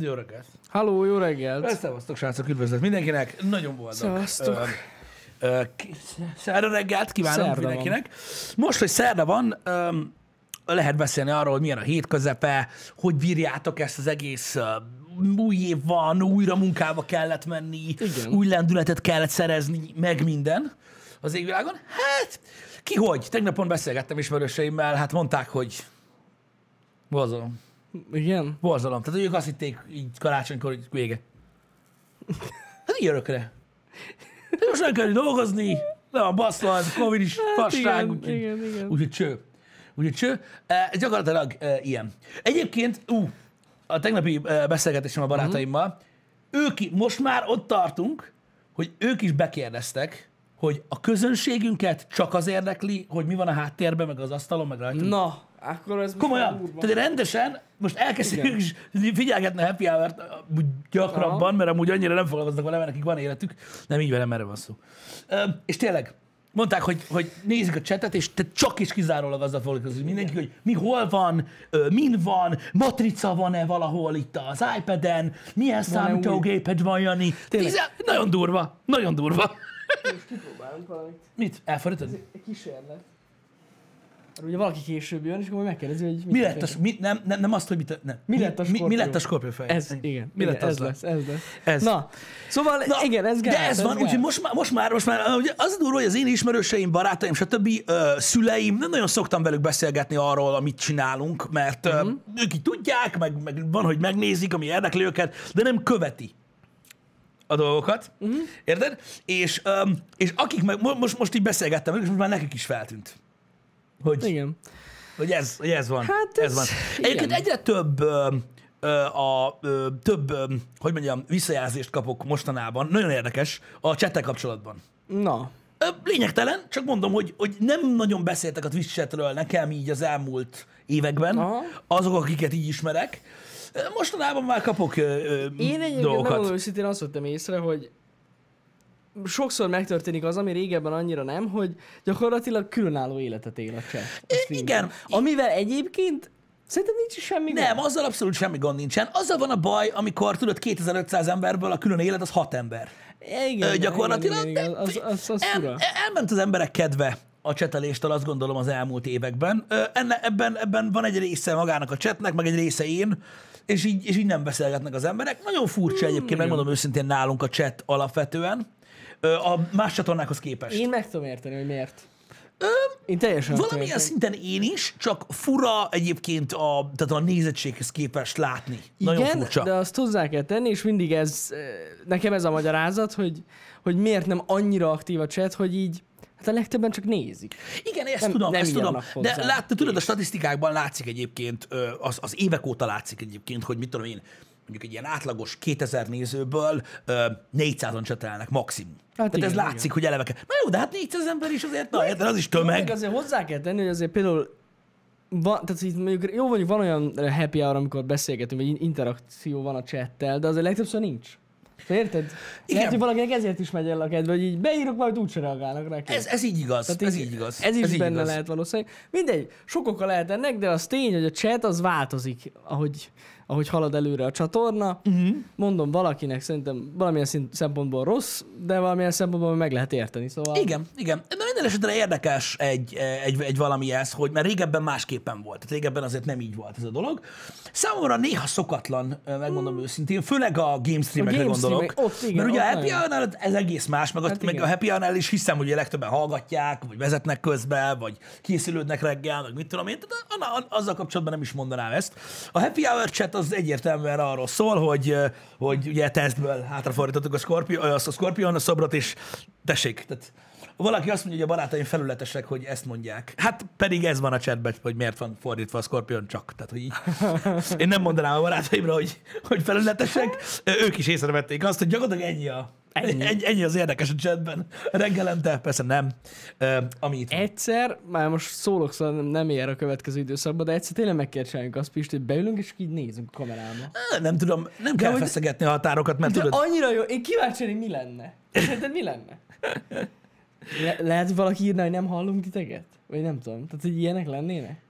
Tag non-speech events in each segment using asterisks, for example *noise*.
Jó reggelt! Halló, jó reggelt! Szevasztok, srácok, üdvözlet mindenkinek! Nagyon boldog. Szevasztok. Ö, szerda reggelt kívánok Szerda van. mindenkinek. Most, hogy szerda van, lehet beszélni arról, hogy milyen a hétközepe, hogy bírjátok ezt az egész új év van, újra munkába kellett menni, Igen. új lendületet kellett szerezni, meg minden az égvilágon. Hát, ki hogy? Tegnapon beszélgettem ismerőseimmel, hát mondták, hogy borzalom. Igen? Borzalom. Tehát ők azt hitték így karácsonykor, hogy vége. Hát így örökre. De most nem kell dolgozni, le van baszva, ez a Covid is, fasság, igen, úgyhogy, cső. Úgyhogy cső. E, gyakorlatilag e, ilyen. Egyébként, ú, a tegnapi e, beszélgetésem a barátaimmal, ők, i- most már ott tartunk, hogy ők is bekérdeztek, hogy a közönségünket csak az érdekli, hogy mi van a háttérben, meg az asztalon, meg rajtunk. Na, akkor ez Komolyan, tehát rendesen, most elkezdjük figyelgetni a happy hour-t gyakrabban, Aha. mert amúgy annyira nem foglalkoznak vele, mert nekik van életük. Nem így velem, erre van szó. Ö, és tényleg, mondták, hogy, hogy nézik a csetet, és te csak is kizárólag azzal foglalkozik mindenki, hogy mi hol van, min van, matrica van-e valahol itt az iPad-en, milyen számítógéped van, Jani. Tényleg. Nagyon durva, nagyon durva. Most kipróbálunk valamit. Mit? Elfordítod? Egy kísérlet. Ugye valaki később jön, és akkor megkérdezi, hogy mit Mi lett a, mi, nem, nem, nem azt, hogy mit, nem. Mi lett a mi, mi lett a skorpiófej? Ez, igen. Mi igen, lett az ez lesz, ez lesz. Ez. Na, szóval Na, igen, ez gáz, De ez, van, gáz. úgyhogy most már, most már, most már ugye az durva, hogy az én ismerőseim, barátaim, stb. Ö, szüleim, nem nagyon szoktam velük beszélgetni arról, amit csinálunk, mert uh-huh. ők így tudják, meg, meg van, hogy megnézik, ami érdekli őket, de nem követi a dolgokat, uh-huh. érted? És, um, és akik meg, mo- most, most így beszélgettem és most már nekik is feltűnt, hogy, Igen. hogy ez, hogy ez van. Hát ez, ez- van. Egyébként egyre több ö, ö, a ö, több, ö, hogy mondjam, visszajelzést kapok mostanában, nagyon érdekes, a csettel kapcsolatban. Na, Ö, Lényegtelen, csak mondom, hogy, hogy nem nagyon beszéltek a Twitch chatről nekem így az elmúlt években, Aha. azok, akiket így ismerek. Mostanában már kapok ö, ö, én egyébként dolgokat. megmondom őszintén azt vettem észre, hogy sokszor megtörténik az, ami régebben annyira nem, hogy gyakorlatilag különálló életet él a streamben. igen. Amivel egyébként szerintem nincs semmi Nem, gond. azzal abszolút semmi gond nincsen. Azzal van a baj, amikor tudod 2500 emberből a külön élet az 6 ember. Igen, Ö, gyakorlatilag igen, igen, az, az, az, az el, elment az emberek kedve a cseteléstől, azt gondolom az elmúlt években. Ö, Enne, ebben, ebben van egy része magának a csetnek, meg egy része én, és így, és így nem beszélgetnek az emberek. Nagyon furcsa Hmm, egyébként, megmondom őszintén nálunk a chat alapvetően, a más csatornákhoz képest. Én meg tudom érteni, hogy miért. Én teljesen Valamilyen érteni. szinten én is, csak fura egyébként a, tehát a nézettséghez képest látni. Nagyon Igen, furcsa. de azt hozzá kell tenni, és mindig ez, nekem ez a magyarázat, hogy, hogy miért nem annyira aktív a chat, hogy így, hát a legtöbben csak nézik. Igen, ezt Nem- tudom, nem ezt tudom. De hozzá. lát, tudod, a statisztikákban látszik egyébként, ö, az, az évek óta látszik egyébként, hogy mit tudom én, mondjuk egy ilyen átlagos 2000 nézőből ö, 400-an csetelnek maximum. Hát Tehát igen, ez látszik, hogy eleve kell. Na jó, de hát 400 ember is azért, na, érted, az is tömeg. Meg azért hozzá kell tenni, hogy azért például van, tehát így mondjuk, jó mondjuk van olyan happy hour, amikor beszélgetünk, vagy interakció van a chattel, de azért legtöbbször nincs. Érted? Igen. Lehet, hogy valakinek ezért is megy el a kedve, hogy így beírok, majd úgyse reagálnak neki. Ez, ez így igaz, Tehát ez így- így igaz. Ez is ez így benne igaz. lehet valószínűleg. Mindegy, sok oka lehet ennek, de az tény, hogy a chat az változik, ahogy, ahogy halad előre a csatorna. Uh-huh. Mondom, valakinek szerintem valamilyen szint, szempontból rossz, de valamilyen szempontból meg lehet érteni. Szóval Igen, igen. De minden esetre érdekes egy, egy, egy valami ez, hogy mert régebben másképpen volt. Tehát régebben azért nem így volt ez a dolog. Számomra néha szokatlan, megmondom őszintén, főleg a game streamekre Hmm. gondolok. ott igen, mert ugye a ott happy hour ez egész más, meg, ott, Hát meg igen. a happy hour is hiszem, hogy a legtöbben hallgatják, vagy vezetnek közben, vagy készülődnek reggel, meg mit tudom én. Tehát azzal kapcsolatban nem is mondanám ezt. A happy hour chat az egyértelműen arról szól, hogy, hogy ugye tesztből hátrafordítottuk a Scorpio, azt a Scorpion a szobrot, és tessék, tehát valaki azt mondja, hogy a barátaim felületesek, hogy ezt mondják. Hát pedig ez van a chatben, hogy miért van fordítva a Scorpion csak. Tehát, hogy így. Én nem mondanám a barátaimra, hogy, hogy felületesek. Ők is észrevették azt, hogy gyakorlatilag ennyi, a, Ennyi. ennyi. ennyi az érdekes a chatben. Reggelente, persze nem. Ö, Ami itt. Egyszer, már most szólok, szóval nem, nem ér a következő időszakban, de egyszer tényleg meg kell csinálnunk azt, Pisti, hogy beülünk, és így nézünk a kamerába. Nem tudom, nem kell hogy- feszegetni a határokat, mert De tudod, annyira jó, én kíváncsi vagyok, mi lenne. Szerinted mi lenne? Le- lehet, hogy valaki írna, hogy nem hallunk titeket? Vagy nem tudom. Tehát, hogy ilyenek lennének?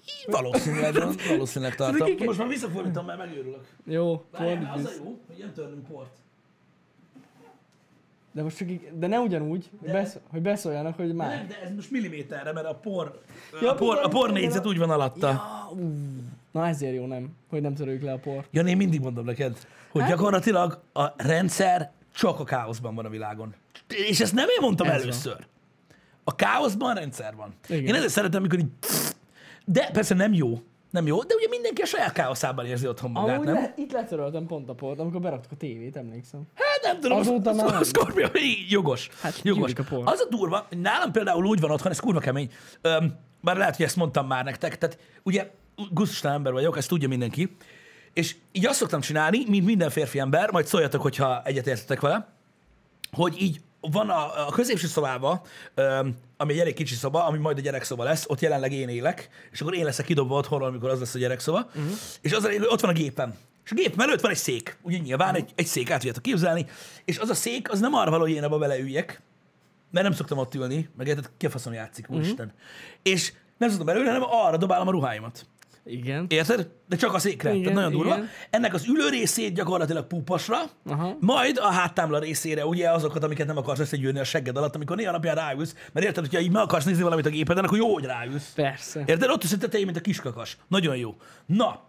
Így valószínűleg, van, valószínűleg tartom. Most már visszafordítom, mert megőrülök. Jó, Várjál, mert az fordíts. a jó, hogy nem törnünk port. De most csak így, de ne ugyanúgy, hogy, besz, hogy beszóljanak, hogy már. Nem, de ez most milliméterre, mert a por, Ja, a por, a por négyzet a- úgy van alatta. Ja, ú. Na ezért jó nem, hogy nem törőjük le a port. Jani, én mindig mondom neked, hogy Hát- gyakorlatilag a rendszer csak a káoszban van a világon. És ezt nem én mondtam Ez van. először. A káoszban rendszer van. Igen. Én ezért szeretem, amikor így... De persze nem jó. Nem jó, de ugye mindenki a saját káoszában érzi otthon magát, Amúgy nem? le, itt letöröltem pont a port, amikor beraktuk a tévét, emlékszem. Hát nem tudom, Azóta az, már nem. Scorpio, jogos. Hát jogos. a. Az a durva, hogy nálam például úgy van otthon, ez kurva kemény, Öm, bár lehet, hogy ezt mondtam már nektek, tehát ugye gusztustalan ember vagyok, ezt tudja mindenki, és így azt szoktam csinálni, mint minden férfi ember, majd szóljatok, hogyha egyetértetek vele, hogy így van a, a középső szobában, öm, ami egy elég kicsi szoba, ami majd a gyerekszoba lesz, ott jelenleg én élek, és akkor én leszek kidobva otthonról, amikor az lesz a gyerekszoba, uh-huh. és az, ott van a gépem. És a gép előtt van egy szék, ugye nyilván egy, egy szék át tudjátok képzelni, és az a szék, az nem arra való, hogy én abba beleüljek, mert nem szoktam ott ülni, meg érted, ki a faszom játszik, úristen. És nem szoktam belőle, hanem arra dobálom a ruháimat. Igen. Érted? De csak a székre. Igen, Tehát nagyon durva. igen. Ennek az ülő részét gyakorlatilag púpasra, Aha. majd a háttámla részére, ugye azokat, amiket nem akarsz összegyűrni a segged alatt, amikor néha napján ráülsz, mert érted, hogyha így meg akarsz nézni valamit a gépeden, akkor jó, hogy ráülsz. Persze. Érted? Ott is a tetején, mint a kiskakas. Nagyon jó. Na,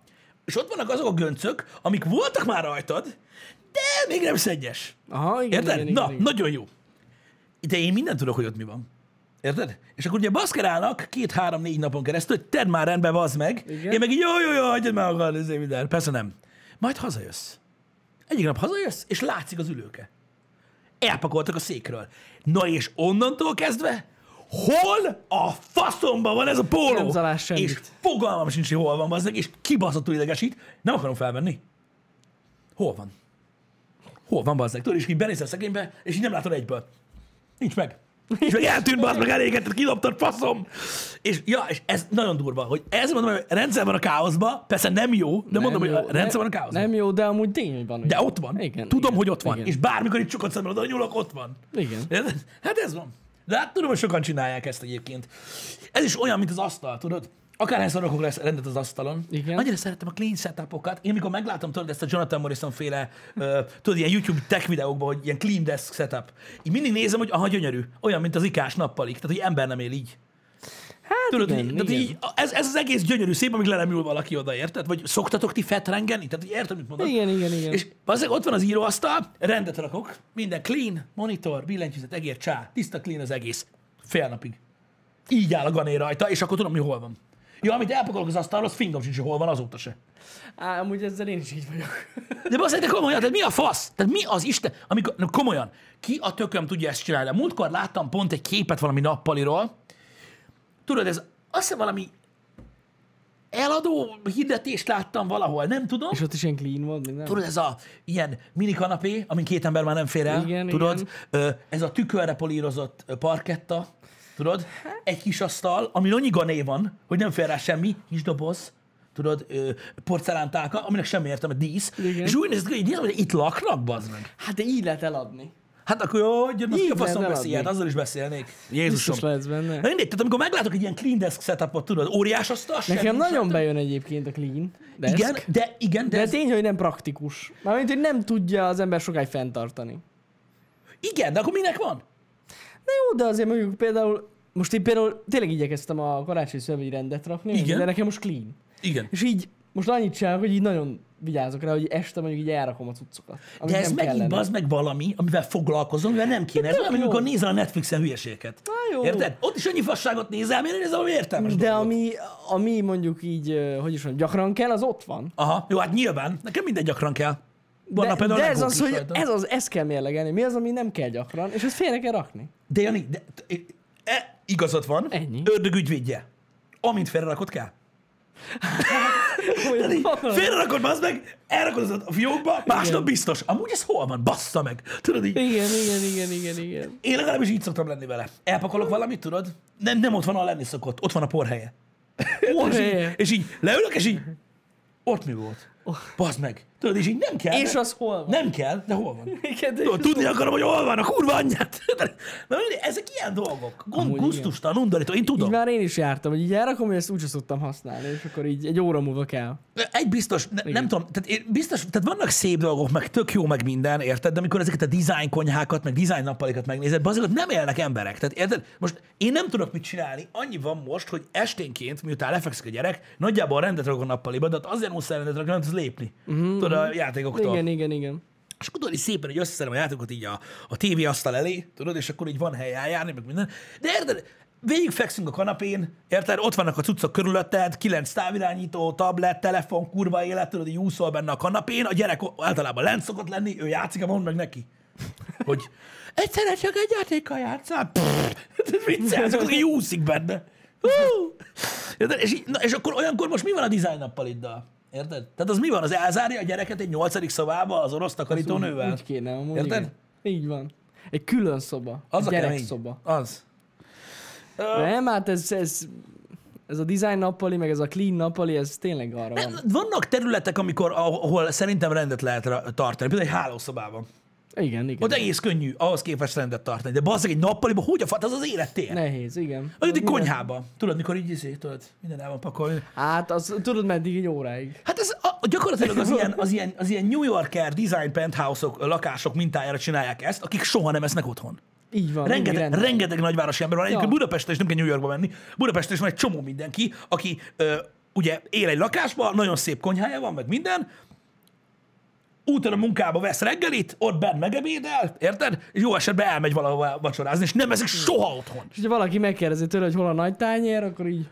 és ott vannak azok a göncök, amik voltak már rajtad, de még nem szegyes. Aha, igen, Érted? igen, Na, igen, igen. nagyon jó. De én mindent tudok, hogy ott mi van. Érted? És akkor ugye baszkerálnak két-három-négy napon keresztül, hogy tedd már rendbe, vazd meg. Igen. Én meg így, jó, jó, jó, hagyjad már akar, ezért minden. Persze nem. Majd hazajössz. Egyik nap hazajössz, és látszik az ülőke. Elpakoltak a székről. Na és onnantól kezdve, hol a faszomban van ez a póló? Nem találsz semmit. És fogalmam sincs, hogy hol van, bazdmeg, és kibaszottul idegesít. Nem akarom felvenni. Hol van? Hol van, bazdmeg? Tudod, és így benézel a szegénybe, és így nem látod egyből. Nincs meg. És meg eltűnt, bazd meg elégetett, kidobtad, faszom. És, ja, és ez nagyon durva, hogy ez mondom, hogy rendszer van a káoszban, persze nem jó, de mondom, Nem hogy jó, a rendszer van a káoszban. Nem jó, de amúgy tény, hogy van. De ott van. Igen, Tudom, igen, hogy ott van. igen. És bármikor itt sokat szemben oda nyúlok, ott van. Igen. Hát ez van. De hát tudom, hogy sokan csinálják ezt egyébként. Ez is olyan, mint az asztal, tudod? Akárhányszor rakok lesz rendet az asztalon. Igen. Annyira szeretem a clean setupokat. Én mikor meglátom tudod ezt a Jonathan Morrison féle, uh, tudod, ilyen YouTube tech videókban, hogy ilyen clean desk setup. Így mindig nézem, hogy aha, gyönyörű. Olyan, mint az ikás nappalik. Tehát, hogy ember nem él így. Hát Tudod, igen, így, igen. így, ez, ez, az egész gyönyörű, szép, amíg le nem ül valaki oda, érted? Vagy szoktatok ti fetrengeni? Tehát, érted, mit mondok? Igen, igen, igen. És azért ott van az íróasztal, rendet rakok, minden clean, monitor, billentyűzet, egér, csá, tiszta clean az egész. Fél napig. Így áll a gané rajta, és akkor tudom, mi hol van. Jó, amit elpakolok az asztalról, az fingom sincs, hol van azóta se. Á, amúgy ezzel én is így vagyok. De azt de komolyan, tehát mi a fasz? Tehát mi az Isten? Amikor, na, komolyan, ki a tököm tudja ezt csinálni? Múltkor láttam pont egy képet valami nappaliról. Tudod, ez azt hiszem valami eladó hirdetést láttam valahol, nem tudom. És ott is ilyen clean még nem? Tudod, ez a ilyen mini kanapé, amin két ember már nem fér el, Igen, tudod? igen. Ez a tükörre polírozott parketta, tudod? Egy kis asztal, ami annyi gané van, hogy nem fér rá semmi, kis doboz, tudod, porcelántálka, aminek semmi értelme, dísz. Igen. És úgy nézett ki, hogy itt laknak, bazd meg. Hát de így lehet eladni. Hát akkor jó, hogy jön, Így a faszom lehet beszél, eladni. azzal is beszélnék. Jézusom. Biztos lehetsz benne. Na mindegy, tehát amikor meglátok egy ilyen clean desk setupot, tudod, óriás asztal, Nekem nagyon semmi. bejön egyébként a clean desk. Igen, de igen, de, De ez, tény, hogy nem praktikus. Mármint, hogy nem tudja az ember sokáig fenntartani. igen, de akkor minek van? Na jó, de azért mondjuk például, most én például tényleg igyekeztem a karácsonyi szövegyi rendet rakni, Igen. de nekem most clean. Igen. És így most annyit csinálok, hogy így nagyon vigyázok rá, hogy este mondjuk így elrakom a cuccokat. De ez megint az meg valami, amivel foglalkozom, mivel nem kéne. Ez tök olyan, jó. amikor nézel a Netflixen hülyeséget. Na jó. Érted? Ott is annyi fasságot nézel, miért nézel valami értelmes De dolgot? ami, ami mondjuk így, hogy is mondjam, gyakran kell, az ott van. Aha, jó, hát nyilván. Nekem minden gyakran kell. Van De, például de ez az, hogy rajta. ez az, ezt kell mérlegelni. Mi az, ami nem kell gyakran, és ezt félre kell rakni. De Jani, de, e, igazad van. Ennyi. Ördög ügyvédje. Amint félrerakod kell. *laughs* Félrerakod, bazd meg, elrakod az a fiókba, másnap biztos. Amúgy ez hol van? Bassza meg. Tudod így? Igen, igen, igen, igen, igen. Én legalábbis így szoktam lenni vele. Elpakolok valamit, tudod? Nem, nem ott van, ahol lenni szokott. Ott van a porhelye. és, így, Porhelye? és így leülök, és így ott mi volt? Bazd meg. Tudod, és így nem kell. És az hol van? Nem kell, de hol van? *laughs* Igen, de Tudod, tudni akarom, hogy hol van a kurva anyját. *laughs* Na, ezek ilyen dolgok. Gond, gusztustalan, undorító. Én Így tudom. már én is jártam, hogy így elrakom, hogy ezt úgyse szoktam használni, és akkor így egy óra múlva kell. Egy biztos, ne, nem tudom, tehát én biztos, tehát vannak szép dolgok, meg tök jó, meg minden, érted? De amikor ezeket a design konyhákat, meg design nappalikat megnézed, azokat nem élnek emberek. Tehát érted? Most én nem tudok mit csinálni, annyi van most, hogy esténként, miután lefekszik a gyerek, nagyjából rendet rakok a nappaliba, de azért muszáj rendet rakni, nem tudsz lépni. Mm-hmm. Tudod, a játékoktól. Igen, igen, igen. És akkor tudod, így szépen, hogy összeszedem a játékokat így a, a tévé asztal elé, tudod, és akkor így van hely eljárni, meg minden. De érted, végig fekszünk a kanapén, érted, ott vannak a cuccok körülötted, kilenc távirányító, tablet, telefon, kurva élet, tudod, így úszol benne a kanapén, a gyerek általában lent szokott lenni, ő játszik, mondd meg neki, hogy egyszerre csak egy játékkal játszál. Viccelsz, akkor így úszik benne. Hú! És, így- na, és akkor olyankor most mi van a design nappaliddal? Érted? Tehát az mi van? Az elzárja a gyereket egy nyolcadik szobába az orosz takarítónővel? Úgy kéne, amúgy Érted? igen. Így van. Egy külön szoba. Az a gyerek kemény. szoba. Az. Nem, hát ez, ez, ez a design nappali, meg ez a clean nappali, ez tényleg arra van. Vannak területek, amikor, ahol szerintem rendet lehet tartani. Például egy hálószobában. Igen, igen. Ott egész könnyű ahhoz képest rendet tartani. De bazzeg egy nappaliban, hogy a fat, az az élettér. Nehéz, igen. Vagy egy konyhába. Tudod, mikor így izé, tudod, minden el van pakolni. Hát, az, tudod meddig egy óráig. Hát ez a, gyakorlatilag az ilyen, az, ilyen, az ilyen New Yorker design penthouse-ok, lakások mintájára csinálják ezt, akik soha nem esznek otthon. Így van. Rengeteg, rengeteg nagyvárosi ember van. Egyébként Ja. Budapesten is nem kell New Yorkba menni. Budapesten is van egy csomó mindenki, aki ö, ugye él egy lakásban, nagyon szép konyhája van, meg minden, úton a munkába vesz reggelit, ott benn megebédel, érted? És jó esetben elmegy valahova vacsorázni, és nem eszik soha otthon. És ha valaki megkérdezi tőle, hogy hol a nagy tányér, akkor így...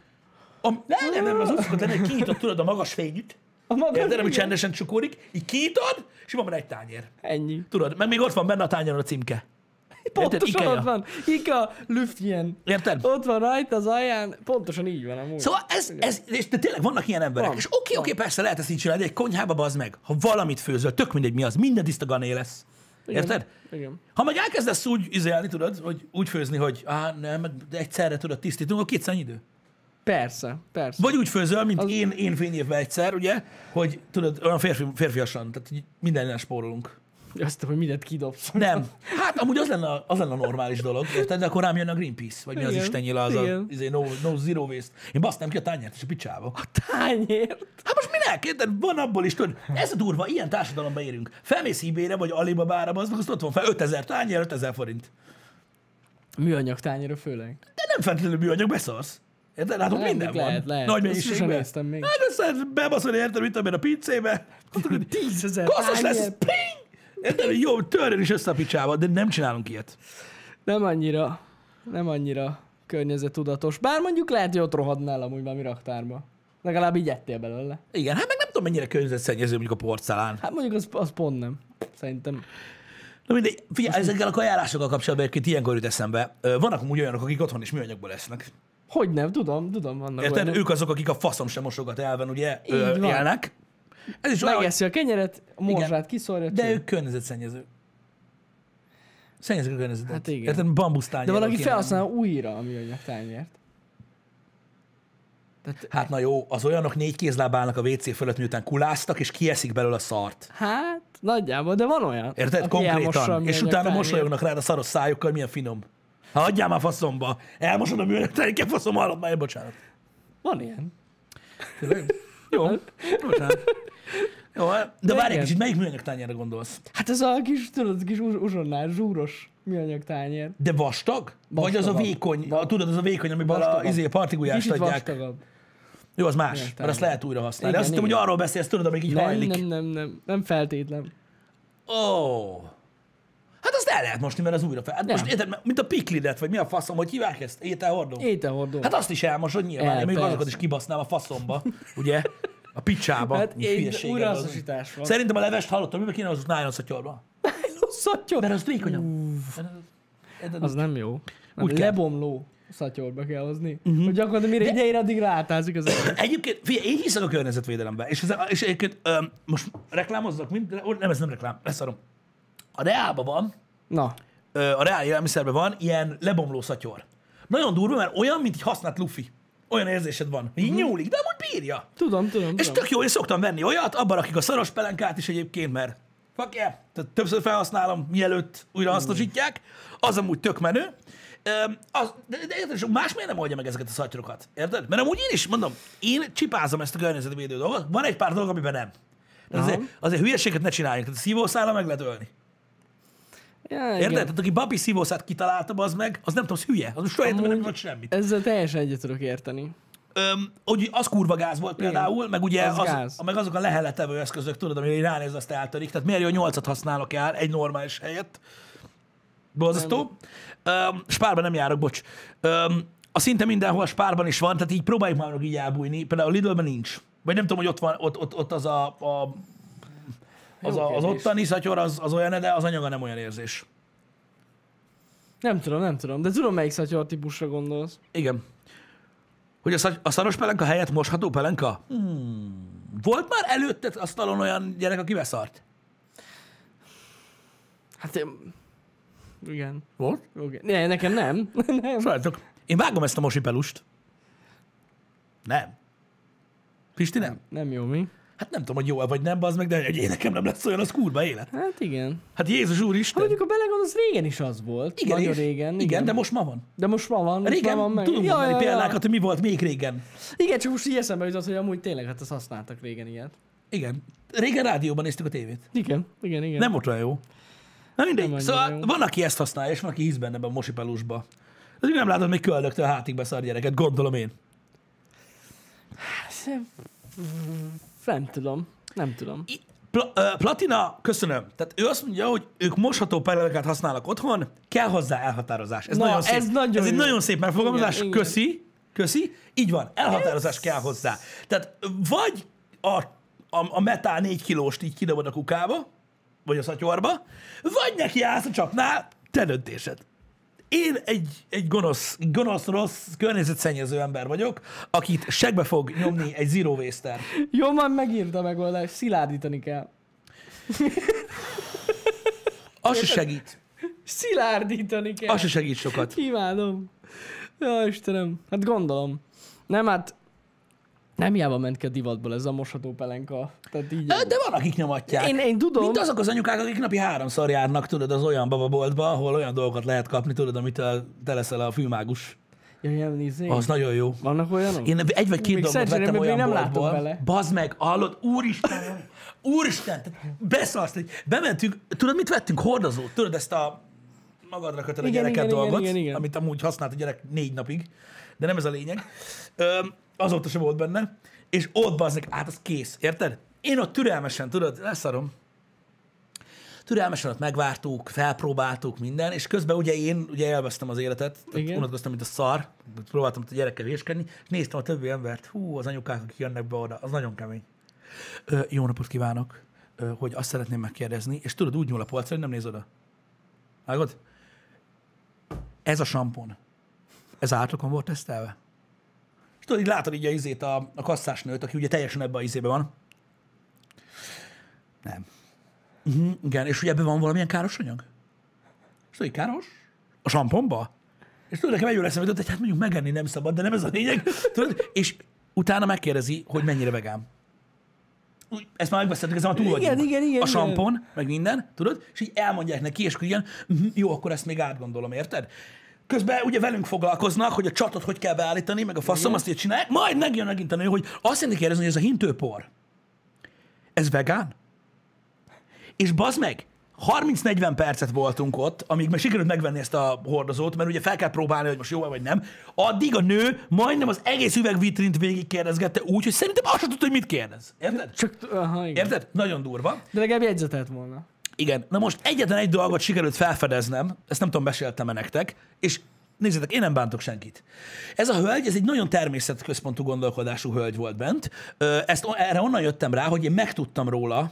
A, nem, nem, nem, az úgy szokott lenni, hogy kinyitod, tudod, a magas fényűt, A maga érted, ami csendesen csukódik, így kinyitod, és van benne egy tányér. Ennyi. Tudod, meg még ott van benne a tányéron a címke. Pontosan Ikea. ott van. Ika Lüftjen. Érted? Ott van rajta az alján. Pontosan így van amúgy. Szóval ez, ez és de tényleg vannak ilyen emberek. Van, és oké, oké, persze lehet ezt így csinálni, egy konyhába bazd meg. Ha valamit főzöl, tök mindegy mi az, minden tiszta gané lesz. Igen. Érted? Igen. Ha meg elkezdesz úgy izélni, tudod, hogy úgy főzni, hogy á, nem, de egyszerre tudod tisztítunk, akkor kétszer idő. Persze, persze. Vagy úgy főzöl, mint Az- én, én fényévben egyszer, ugye, hogy tudod, olyan férfi, férfiasan, tehát így mindenen spórolunk. Azt, hogy mindent kidobsz. Nem. Hát amúgy az lenne, az lenne a normális dolog, érted? De akkor rám jön a Greenpeace, vagy mi az Igen, Isten nyila, az a igen. izé, no, no zero waste. Én basztam ki a tányért és a picsába. Tányért. Hát most minek? Érted? Van abból is, tudod, ez a durva, ilyen társadalomba érünk. Felmész ebay vagy Alibaba-ra, az meg azt ott van fel 5000 tányér, 5000 forint. Műanyag tányéra főleg. De nem feltétlenül műanyag, beszarsz. Érted? Hát ott Lehet, minden lehet, van. lehet. Nagy mennyiségben. sosem még. Hát össze bebaszolni, érted, mit tudom én a pincébe. Tízezer Koszos lesz, ping! Jó, törjön is össze a picsába, de nem csinálunk ilyet. Nem annyira, nem annyira környezettudatos. Bár mondjuk lehet, hogy ott rohadnál amúgy valami raktárba. Legalább így ettél belőle. Igen, hát meg nem tudom, mennyire környezetszennyező mondjuk a porcelán. Hát mondjuk az, az pont nem. Szerintem. Na mindegy, figyelj, ezekkel a kajárásokkal kapcsolatban egyébként ilyenkor jut eszembe. Vannak amúgy olyanok, akik otthon is műanyagból lesznek. Hogy nem, tudom, tudom, vannak Érted? Ők azok, akik a faszom sem mosogat elven, ugye, Így ö, van. élnek. Ez is olyan, Megeszi a kenyeret, a morzsát kiszorja. de ők környezetszennyező. Szennyezik a környezetet. Hát igen. Érted? Bambusztányér. De valaki felhasználja újra a műanyag tányért. Hát na jó, az olyanok négy kézláb állnak a WC fölött, miután kuláztak, és kieszik belőle a szart. Hát, nagyjából, de van olyan. Érted? Konkrétan. És utána mosolyognak rád a szaros szájukkal, milyen finom. Ha adjál már faszomba. Elmosod a műanyag tányért, faszom, hallom már, bocsánat. Van ilyen. Tényleg? Jó. Bocsánat. Jó, de, de várj egy kicsit, melyik műanyag tányérra gondolsz? Hát ez a kis, tudod, kis uz- uzsonnás, zsúros műanyag tányér. De vastag? Vagy az a vékony, a, tudod, az a vékony, amiben a, izé, partigulyást adják. vastagabb. Jó, az más, mert azt lehet újra használni. Igen, azt hittem, hogy arról beszélsz, tudod, amíg így Nem, hajlik. nem, nem, nem, nem feltétlen. Ó. Hát azt el lehet mosni, mert az újra fel. Hát most érted, mint a piklidet, vagy mi a faszom, hogy hívják ezt? Ételhordó? Ételhordó. Hát azt is elmosod nyilván, El, én még azokat is kibasznám a faszomba, ugye? A picsába. Hát hülyeséged újrahasznosítás van. Szerintem a levest hallottam, miben kéne az nájon szatyorba. Szatyor. Mert az vékonyabb. Az nem jó. Nem, Úgy lebomló szatyorba kell hozni. Uh-huh. Hogy gyakorlatilag mire ide ér, addig rátázik az egész. Egyébként, figyelj, én hiszek a környezetvédelemben, és, ez, és egyébként ö, most reklámozzak, mind, nem, ez nem reklám, leszarom. A Reálban van, Na, a Reál élelmiszerben van ilyen lebomló szatyor. Nagyon durva, mert olyan, mint egy használt lufi. Olyan érzésed van. Így Mhm. nyúlik, de amúgy bírja. Tudom, tudom, És tudom. tök jó, én szoktam venni olyat, abban rakjuk a szaros pelenkát is egyébként, mert fuck yeah, tehát többször felhasználom, mielőtt újra hasznosítják. Az amúgy tök menő. Az, de, de érted, más miért nem oldja meg ezeket a szatyrokat? Érted? Mert amúgy én is, mondom, én csipázom ezt a környezetvédő dolgot, van egy pár dolog, amiben nem. De azért, azért hülyeséget ne csináljunk, tehát a szívószála meg lehet ölni. Ja, Érted? igen. Tehát aki papi szívószát kitalálta, az meg, az nem tudom, az hülye. Az most soha nem volt semmit. Ezzel teljesen egyet tudok érteni. Öm, hogy az kurva gáz volt például, meg ugye az az, gáz. meg azok a leheletevő eszközök, tudod, amire ránéz, azt eltörik. Tehát miért jó nyolcat használok el egy normális helyet? Borzasztó. Öm, spárban nem járok, bocs. Öm, a szinte mindenhol a spárban is van, tehát így próbáljuk már így elbújni. Például a Lidlben nincs. Vagy nem tudom, hogy ott van, ott, ott, ott az a, a az, a, az ottani szatyor, az, az olyan, de az anyaga nem olyan érzés. Nem tudom, nem tudom, de tudom, melyik szatyor típusra gondolsz. Igen. Hogy a, szagy- a szaros pelenka helyett mosható pelenka? Hmm. Volt már előtted asztalon olyan gyerek, aki beszart? Hát én... Igen. Volt? Okay. Ne, nekem nem. *laughs* nem. Srácok, én vágom ezt a mosipelust. Nem. Pisti nem? Nem jó mi? Hát nem tudom, hogy jó vagy nem, az meg, de egy nekem nem lesz olyan, az kurva élet. Hát igen. Hát Jézus Ha úristen. mondjuk a belegondolsz, régen is az volt. Igen, Nagyon régen. igen, Igen, de most ma van. de most ma van. Most Régen ma van meg. tudunk mondani példákat, hogy mi volt még régen. Igen, csak most így eszembe jutott, hogy amúgy tényleg hát azt használtak régen ilyet. Igen. Régen rádióban néztük a tévét. Igen, igen, igen. Nem volt olyan jó. Na mindegy. Nem Szóval jó. van, aki ezt használja, és van, aki hisz benne a mosipelusba. Ez nem látod még köldöktől hátig beszar gyereket, gondolom én. Nem tudom. Nem tudom. I- Pla- Platina, köszönöm. Tehát ő azt mondja, hogy ők mosható peleneket használnak otthon, kell hozzá elhatározás. Ez Na, nagyon szép. ez nagyon ez egy jó. nagyon szép megfogalmazás. Igen, igen. Köszi. Köszi. Így van, elhatározás kell hozzá. Tehát vagy a, a, a metál 4 kilóst így kidobod a kukába, vagy a szatyorba, vagy neki állsz a csapnál, te döntésed. Én egy, egy gonosz, gonosz, rossz, környezetszennyező ember vagyok, akit segbe fog nyomni egy zero waster. Jó, már megírta megoldást. Szilárdítani kell. Az se segít. Szilárdítani kell. Az se segít sokat. Imádom. Ja, Istenem. Hát gondolom. Nem, hát nem hiába ment ki a divatból ez a mosható pelenka. Tehát így... De van, akik nyomatják. Én, én tudom. Mint azok az anyukák, akik napi háromszor járnak, tudod, az olyan bababoltba, ahol olyan dolgokat lehet kapni, tudod, amit a, te leszel a fűmágus. Ja, ilyen izé. Az nagyon jó. Vannak olyanok? Én egy vagy két Még dolgot vettem olyan nem boltból. bele. Bazd meg, hallod? Úristen! Úristen! Beszarsz, hogy bementünk, tudod, mit vettünk? Hordozót. Tudod ezt a magadra kötöd a Igen, gyereket igen, igen, dolgot, igen, igen. amit amúgy használt a gyerek négy napig, de nem ez a lényeg. Öm, azóta sem volt benne. És ott bazd hát az kész, érted? Én ott türelmesen, tudod, leszarom. Türelmesen ott megvártuk, felpróbáltuk minden, és közben ugye én ugye élveztem az életet, tehát Igen. unatkoztam, mint a szar, próbáltam a gyerekkel héskedni, és néztem a többi embert, hú, az anyukák, akik jönnek be oda, az nagyon kemény. Ö, jó napot kívánok, ö, hogy azt szeretném megkérdezni, és tudod, úgy nyúl a polcra, hogy nem néz oda. Vágod? Ez a sampon, ez átlagon volt tesztelve? Tudod, így látod így a izét, a, a kasszásnőt, aki ugye teljesen ebbe a izébe van. Nem. Uh-huh, igen, és ugye ebben van valamilyen káros anyag? És tudod, hogy káros? A samponba? És tudod, nekem egy óra eszembe hogy hát mondjuk megenni nem szabad, de nem ez a lényeg. Tudod? És utána megkérdezi, hogy mennyire vegán. Ezt már megbeszéltük, ezzel már túl Igen, igen, igen, A sampon, meg minden, tudod? És így elmondják neki, és akkor igen, uh-huh, jó, akkor ezt még átgondolom, érted? Közben ugye velünk foglalkoznak, hogy a csatot hogy kell beállítani, meg a faszom azt így csinálják, majd megjön megint a nő, hogy azt szeretnék kérdezni, hogy ez a hintőpor, ez vegán? És bazd meg, 30-40 percet voltunk ott, amíg meg sikerült megvenni ezt a hordozót, mert ugye fel kell próbálni, hogy most jó vagy nem. Addig a nő majdnem az egész üvegvitrint végig kérdezgette úgy, hogy szerintem azt sem tudta, hogy mit kérdez. Érted? Csak, aha, igen. Érted? Nagyon durva. De legalább jegyzetelt volna. Igen. Na most egyetlen egy dolgot sikerült felfedeznem, ezt nem tudom, meséltem-e nektek, és nézzétek, én nem bántok senkit. Ez a hölgy, ez egy nagyon természetközpontú gondolkodású hölgy volt bent. Ezt, erre onnan jöttem rá, hogy én megtudtam róla,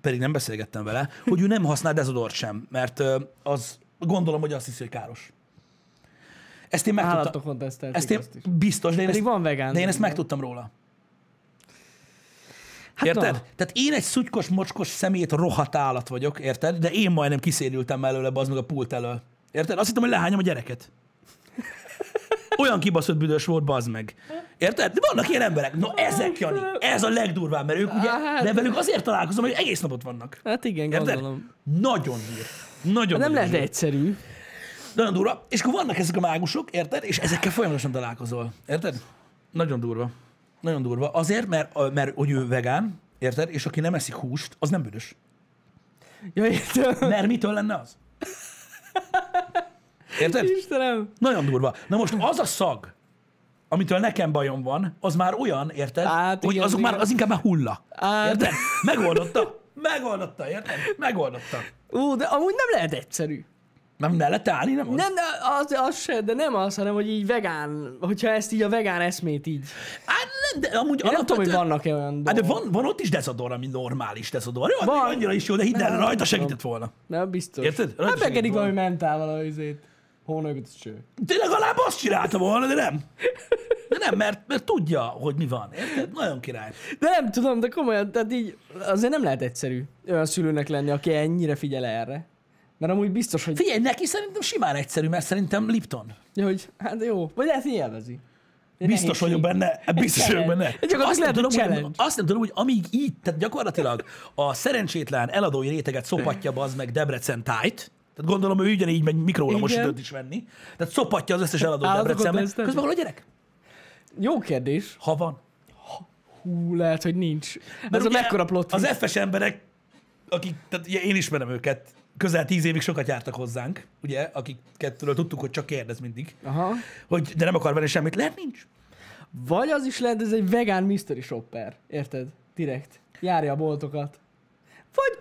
pedig nem beszélgettem vele, hogy ő nem használ dezodort sem, mert az gondolom, hogy azt hiszi, hogy káros. Ezt én megtudtam. Ezt én biztos, de én, Pedig ezt, van vegán. de én ezt megtudtam róla. Hát Érted? na. Tehát én egy szutykos, mocskos szemét rohadt állat vagyok, érted? De én majdnem kiszérültem előle, az meg a pult elől. Érted? Azt hittem, hogy lehányom a gyereket. *laughs* Olyan kibaszott büdös volt, bazd meg. Érted? De vannak ilyen emberek. No, ezek, Jani, ez a legdurvább, mert ők ugye, Hát- de velük azért találkozom, hogy egész napot vannak. Hát igen, Érted? gondolom. Nagyon dír. Nagyon Nem dír. lehet egyszerű. Nagyon durva. És akkor vannak ezek a mágusok, érted? És ezekkel folyamatosan találkozol. Érted? Nagyon durva. Nagyon durva. Azért, mert, mert hogy ő vegán, érted? És aki nem eszik húst, az nem büdös. Ja, értem. Mert mitől lenne az? Érted? Istenem. Nagyon durva. Na most az a szag, amitől nekem bajom van, az már olyan, érted? Hát hogy igen, azok igen. már, az inkább már hulla. Hát. Érted? Megoldotta. Megoldotta, érted? Megoldotta. Ú, de amúgy nem lehet egyszerű. Nem mellett állni, nem az? Nem, de az, az se, de nem az, hanem hogy így vegán, hogyha ezt így a vegán eszmét így. Hát nem, de amúgy Én nem tudom, hogy vannak-e olyan Hát de dolgok. van, van ott is dezodor, ami normális dezodor. Jó, Van. annyira is jó, de hidd el, rajta segített volna. Nem, biztos. Érted? Rajta Hát volna. valami mentával a izét. Hónőgöt cső. De legalább azt csinálta volna, de nem. De nem, mert, mert tudja, hogy mi van. Érted? Nagyon király. De nem tudom, de komolyan, tehát így azért nem lehet egyszerű olyan szülőnek lenni, aki ennyire figyel erre. Mert amúgy biztos, hogy, Figyelj, neki szerintem simán egyszerű, mert szerintem Lipton. ja, hogy hát jó, vagy lehet, hogy élvezi. Biztos vagyok benne, biztos vagyok benne. Azt nem, tudom, hogy azt nem tudom, hogy amíg így, tehát gyakorlatilag a szerencsétlen eladói réteget szopatja az meg Debrecen tájt, tehát gondolom, ő ugyanígy megy mikrólamosítót Igen. is venni. Tehát szopatja az összes Állatokat Debrecenben. Közben hol a gyerek? Jó kérdés. Ha van. Hú, lehet, hogy nincs. Mert Ez a mekkora plot Az. FS emberek, akik, tehát én ismerem őket, közel tíz évig sokat jártak hozzánk, ugye, akiket tudtuk, hogy csak kérdez mindig, Aha. hogy de nem akar venni semmit, lehet nincs. Vagy az is lehet, ez egy vegán mystery shopper. Érted? Direkt. Járja a boltokat. Vagy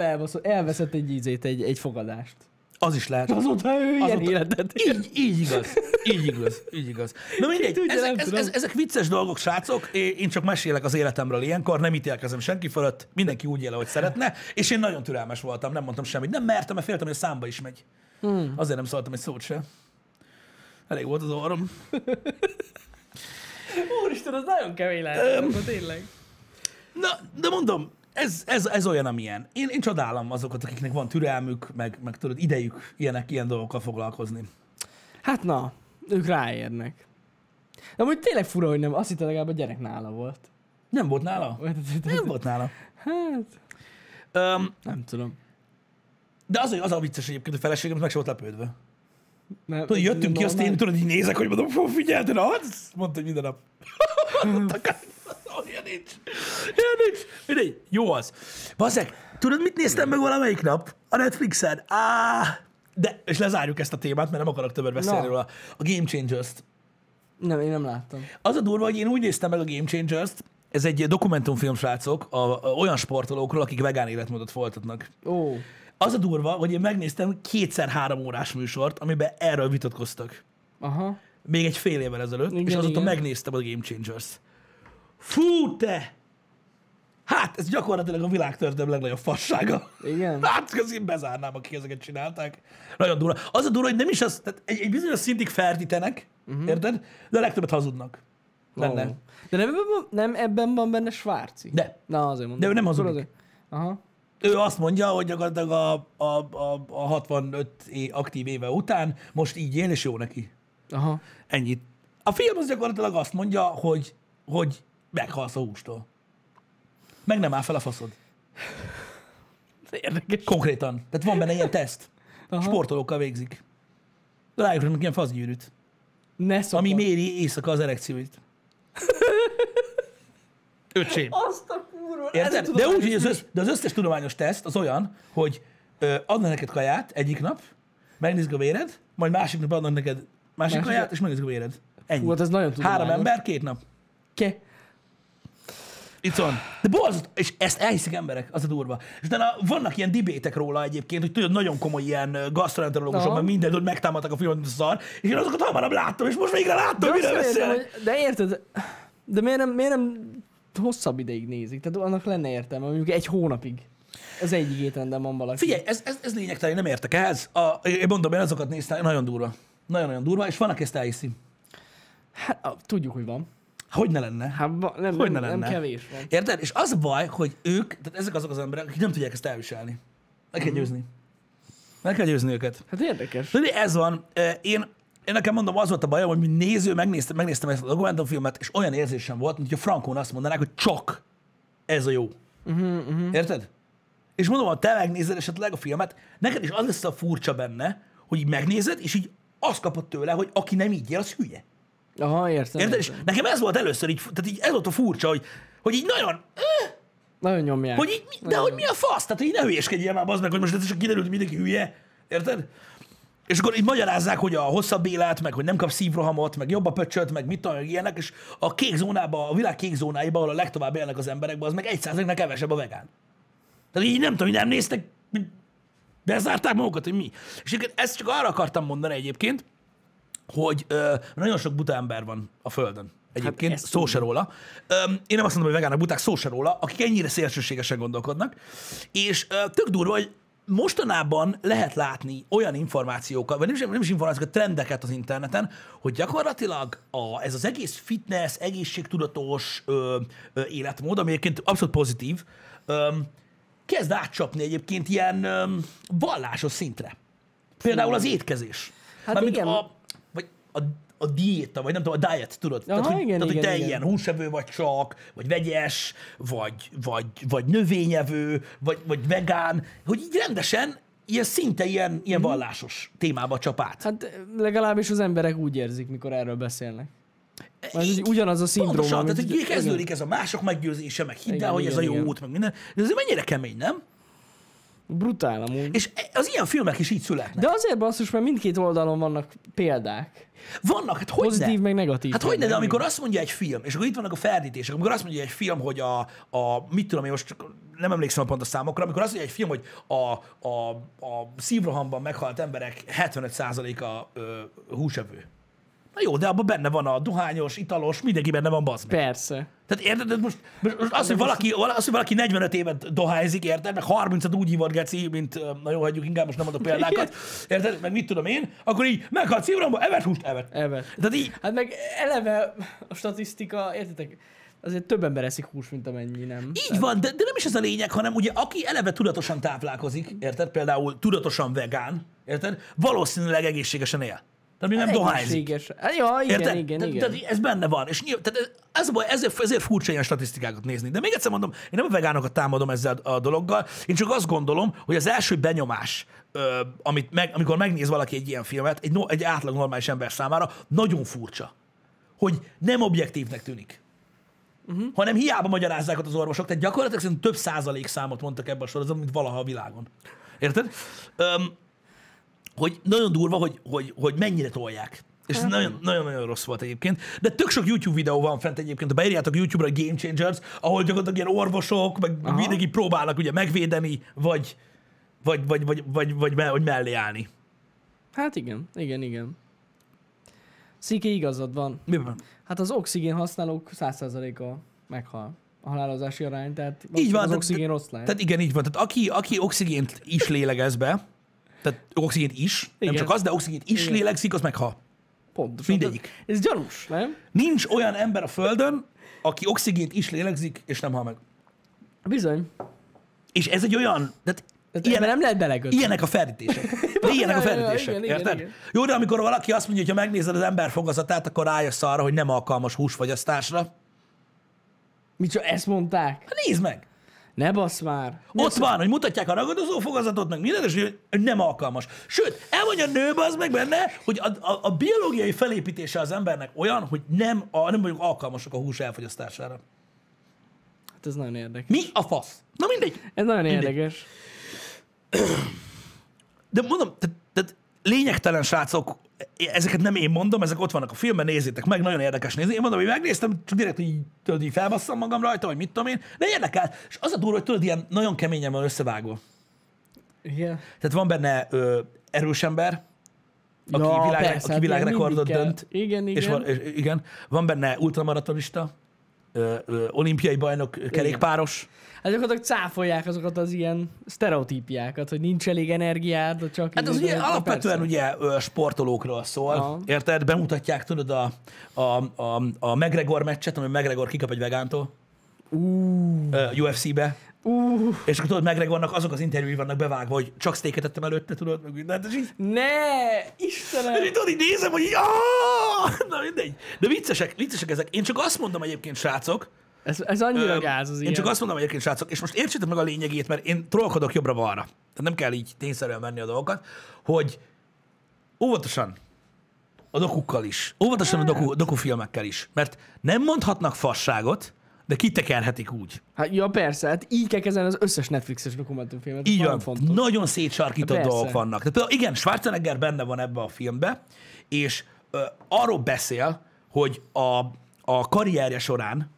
elveszett, elveszett egy ízét, egy, egy fogadást. Az is lehet. Azóta ő ilyen Azóta- életet él. Így, így igaz. Így igaz. Így igaz. Na mindegy, tudja, ezek, ez, ez, ezek vicces dolgok, srácok. Én csak mesélek az életemről ilyenkor, nem ítélkezem senki fölött, mindenki úgy él, ahogy szeretne, és én nagyon türelmes voltam, nem mondtam semmit. Nem mertem, mert féltem, hogy a számba is megy. Hmm. Azért nem szóltam egy szót se. Elég volt az orrom. *laughs* Úristen, az nagyon kemény lehet. tényleg. Na, de mondom, ez, ez, ez olyan, amilyen. Én, én csodálom azokat, akiknek van türelmük, meg, meg tudod, idejük ilyenek, ilyen dolgokkal foglalkozni. Hát na, ők ráérnek. De amúgy tényleg fura, hogy nem. Azt hittem legalább a gyerek nála volt. Nem volt nála? Nem volt nála. Hát, Um, nem tudom. de az, hogy az a vicces egyébként, a feleségem meg se volt lepődve. Nem, Tudod, jöttünk ki, azt én tudod, így nézek, hogy mondom, fú, figyelj, de na, mondta, hogy minden nap. *laughs* Olyan nincs. Olyan nincs. Mindegy, jó az. Bazeg, tudod, mit néztem meg valamelyik nap? A Netflixen. Á, de, és lezárjuk ezt a témát, mert nem akarok többet beszélni Na. róla. A Game Changers-t. Nem, én nem láttam. Az a durva, hogy én úgy néztem meg a Game Changers-t, ez egy dokumentumfilm, srácok, a, a, olyan sportolókról, akik vegán életmódot folytatnak. Ó, Az a durva, hogy én megnéztem kétszer három órás műsort, amiben erről vitatkoztak. aha. Még egy fél évvel ezelőtt, Igen, és azóta igen. megnéztem a Game Changers. Fú, te! Hát, ez gyakorlatilag a világtörténelem legnagyobb fassága. Igen. *laughs* Hát, én bezárnám, akik ezeket csinálták. Nagyon durva. Az a durva, hogy nem is az, tehát egy, egy bizonyos szintig feltítenek, uh-huh. érted? De a legtöbbet hazudnak. Benne. Ó. De nem ebben, van- nem ebben van benne Svárci? De. Na, azért mondom. De ő nem hazudik. azért- Aha. Ő azt mondja, hogy gyakorlatilag a, a, a, a 65 é- aktív éve után most így él, és jó neki. Aha. Ennyit. A film az gyakorlatilag azt mondja, hogy, hogy meghalsz a hústól. Meg nem áll fel a faszod. Érdekes. Konkrétan. Tehát van benne ilyen teszt. Aha. Sportolókkal végzik. Rájuk ilyen faszgyűrűt, Ne szokott. ami méri éjszaka az erekcióit. *laughs* Öcsém. Azt a kurva. Érted? De úgy, hogy az, össz, de az összes tudományos teszt az olyan, hogy ö, adnak neked kaját egyik nap, megnézik a véred, majd másik nap adnak neked másik, Másik- kaját, és megnézik a véred. Ennyi. Hú, hát ez nagyon tudományos. Három ember, két nap. Ke. Itt van. De borzasztó, és ezt elhiszik emberek, az a durva. És utána vannak ilyen dibétek róla egyébként, hogy tudod, nagyon komoly ilyen gastroenterológusok, meg mindent, hogy megtámadtak a filmet, szar, és én azokat hamarabb láttam, és most végre láttam, miről beszélek. de érted, de miért nem, miért nem hosszabb ideig nézik? Tehát annak lenne értelme, mondjuk egy hónapig. Ez egyik étrenden van valaki. Figyelj, ez, ez, ez lényegtelen, én nem értek ehhez. A, én mondom, én azokat néztem, nagyon durva. Nagyon-nagyon durva, és van, aki ezt elhiszi. Hát, tudjuk, hogy van. Hogy ne lenne? Hát nem, Hogy nem, ne nem lenne? kevés van. Érted? És az a baj, hogy ők, tehát ezek azok az emberek, akik nem tudják ezt elviselni. Meg kell győzni. Meg kell győzni őket. Hát érdekes. De ez van. Én, én nekem mondom, az volt a bajom, hogy mint néző, megnéztem, megnéztem ezt a dokumentumfilmet, és olyan érzésem volt, mint hogy a Frankon azt mondanák, hogy csak ez a jó. Uh-huh, uh-huh. Érted? És mondom, ha te megnézed esetleg a filmet, neked is az lesz a furcsa benne, hogy így megnézed, és így azt kapod tőle, hogy aki nem így él, az hülye. Aha, értem. Érted? És nekem ez volt először így, tehát így ez volt a furcsa, hogy, hogy így nagyon, Nagyon nyomják. hogy így, de hogy mi a fasz? Tehát, így ne hülyeskedjél már, az meg, hogy most ez csak kiderült, hogy mindenki hülye. Érted? És akkor így magyarázzák, hogy a hosszabb élet, meg hogy nem kap szívrohamot, meg jobb a pöcsöt, meg mit tudom, ilyenek, és a kék zónába, a világ kék zónáiba, ahol a legtovább élnek az emberekben, az meg egy százaléknak kevesebb a vegán. Tehát így nem tudom, hogy nem néztek, bezárták magukat, hogy mi. És ezt csak arra akartam mondani egyébként, hogy ö, nagyon sok buta ember van a Földön. Egyébként ezt szó se róla. Öm, én nem azt mondom, hogy vegának buták, szó se róla, akik ennyire szélsőségesen gondolkodnak. És ö, tök durva, hogy mostanában lehet látni olyan információkat, vagy nem is, nem is információkat, trendeket az interneten, hogy gyakorlatilag a, ez az egész fitness, egészségtudatos ö, ö, életmód, ami egyébként abszolút pozitív, ö, kezd átcsapni egyébként ilyen ö, vallásos szintre. Például az étkezés. Hát Mármint igen. A, a, a diéta, vagy nem tudom, a diet, tudod? Aha, tehát, hogy, igen, tehát, hogy igen, te igen. ilyen húsevő vagy csak, vagy vegyes, vagy, vagy, vagy növényevő, vagy, vagy vegán, hogy így rendesen ilyen szinte ilyen, ilyen Mhm. vallásos témába csap át. Hát legalábbis az emberek úgy érzik, mikor erről beszélnek. Mert úgy- ugyanaz a szindróma. Pontosan, tehát hogy kezdődik ez a mások meggyőzése, meg hidd el, hogy ez igen, a jó igen. út, meg minden. De ez mennyire kemény, nem? Brutál amúgy. És az ilyen filmek is így születnek. De azért basszus, mert mindkét oldalon vannak példák. Vannak, hát hogy Pozitív, meg negatív. Hát hogy ne, de amikor azt mondja egy film, és akkor itt vannak a ferdítések, amikor azt mondja egy film, hogy a, a mit tudom én most csak nem emlékszem a pont a számokra, amikor azt mondja egy film, hogy a, a, a szívrohamban meghalt emberek 75%-a ö, húsevő. Na jó, de abban benne van a dohányos, italos, mindenki benne van bazd meg. Persze. Tehát érted, most, most az, hogy valaki, az, hogy valaki 45 évet dohányzik, érted, meg 30-at úgy hívott geci, mint, na jó, hagyjuk inkább, most nem mondok példákat, *laughs* érted, meg mit tudom én, akkor így meghalt szívrohamban, evett húst, evett. Evet. Tehát így, Hát meg eleve a statisztika, értitek? Azért több ember eszik hús, mint amennyi, nem? Így van, de, de nem is ez a lényeg, hanem ugye aki eleve tudatosan táplálkozik, érted? Például tudatosan vegán, érted? Valószínűleg egészségesen él. Tehát még nem dohányzik. Egészséges. Hát, ja, igen, Érted? igen, igen. Tehát ez benne van. És nyilván, tehát ez baj, ezért, ezért furcsa ilyen statisztikákat nézni. De még egyszer mondom, én nem a vegánokat támadom ezzel a dologgal, én csak azt gondolom, hogy az első benyomás, ö, amit meg, amikor megnéz valaki egy ilyen filmet, egy, egy átlag normális ember számára, nagyon furcsa. Hogy nem objektívnek tűnik. Uh-huh. hanem hiába magyarázzák ott az orvosok, tehát gyakorlatilag szerintem több százalék számot mondtak ebben a sorozatban, mint valaha a világon. Érted? Öm, hogy nagyon durva, hogy, hogy, hogy mennyire tolják. És ez nagyon- nagyon-nagyon rossz volt egyébként. De tök sok YouTube videó van fent egyébként, ha beírjátok YouTube-ra Game Changers, ahol gyakorlatilag ilyen orvosok, meg Aha. mindenki próbálnak ugye megvédeni, vagy, vagy, vagy, vagy, vagy, vagy, vagy mellé állni. Hát igen, igen, igen. Sziki igazad van. Miben? Hát az oxigén használók 100%-a meghal. A halálozási arány, tehát Így van. az tehát- oxigén rossz lehet. Tehát igen, így van. Tehát aki, aki oxigént is lélegez be, tehát oxigént is, nem Igen. csak az, de oxigént is Igen. lélegzik, az meghal. Pontosan. mindegyik. Ez gyanús, nem? Nincs olyan ember a Földön, aki oxigént is lélegzik, és nem hal meg. Bizony. És ez egy olyan, tehát Tehát ilyen, ebben nem lehet belekötni. ilyenek a ferdítések. *laughs* De ilyenek a ferdítések, igen, igen, érted? Jó, de amikor valaki azt mondja, hogy ha megnézed az ember fogazatát, akkor rájössz arra, hogy nem alkalmas húsfogyasztásra. Csak ezt mondták? Hát nézd meg! Ne bassz már. Ott van, hogy mutatják a ragadozó fogazatot, meg minden, és hogy nem alkalmas. Sőt, elmondja a nő az meg benne, hogy a, a, a biológiai felépítése az embernek olyan, hogy nem, a, nem vagyunk alkalmasak a hús elfogyasztására. Hát ez nagyon érdekes. Mi a fasz? Na mindegy. Ez nagyon Mindegy. érdekes. De mondom, tehát, tehát lényegtelen srácok, ezeket nem én mondom, ezek ott vannak a filmben, nézzétek meg, nagyon érdekes nézni. Én mondom, hogy megnéztem, csak direkt így, tudod, így felbasszam magam rajta, vagy mit tudom én, de érdekel. És az a durva, hogy tudod, ilyen nagyon keményen van összevágva. Igen. Tehát van benne ö, erős ember, aki, Ja, világ, persze, aki hát világrekordot dönt. kell. Igen, És igen. van, és, igen, van benne ultramaratonista, ö, ö, olimpiai bajnok, ö, kerékpáros. Hát gyakorlatilag cáfolják azokat az ilyen sztereotípiákat, hogy nincs elég energiád, csak... Hát az ugye na alapvetően persze. ugye sportolókról szól, Aha. érted? Bemutatják, tudod, a, a, a, a McGregor meccset, ami McGregor kikap egy vegántól ö, UFC-be. Hú, És akkor tudod, McGregornak azok az interjúi vannak bevágva, hogy csak steaket ettem előtte, tudod, meg mindent, és így, ne! Istenem! és így tudod, így nézem, hogy így, na mindegy. De viccesek, viccesek ezek. Én csak azt mondom egyébként, srácok, Ez, ez annyira gáz az Én ilyen. csak azt mondom egyébként, srácok, és most értsétek meg a lényegét, mert én trollkodok jobbra-balra. Tehát nem kell így tényszerűen menni a dolgokat, hogy óvatosan a dokukkal is, óvatosan a doku, dokufilmekkel is, mert nem mondhatnak fasságot, de kitekerhetik úgy. Hát, ja, persze, hát így kell kezelni az összes Netflixes dokumentumfilmet. Így nagyon van, fontos. nagyon szétsarkított Persze. dolgok vannak. Tehát például igen, Schwarzenegger benne van ebbe a filmbe, és ö, arról beszél, hogy a, a karrierje során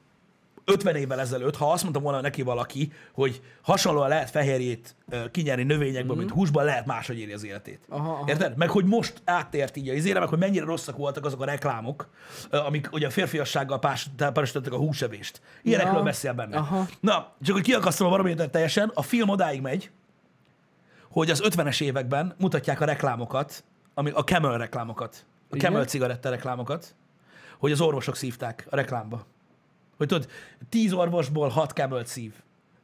50 évvel ezelőtt, ha azt mondta volna neki valaki, hogy hasonlóan lehet fehérjét kinyerni növényekből, mint húsban, lehet máshogy éri az életét. Aha, aha. Érted? Meg hogy most áttért így a izére, meg hogy mennyire rosszak voltak azok a reklámok, amik ugye a férfiassággal párosítottak a húsevést. Ilyenekről Ja. beszél benne. Aha. Na, csak hogy kiakasztom a barométert teljesen, a film odáig megy, hogy az 50-es években mutatják a reklámokat, ami a Camel reklámokat, a? Camel cigaretta reklámokat, hogy az orvosok szívták a reklámba. Hogy tudod, 10 orvosból 6 Camel szív.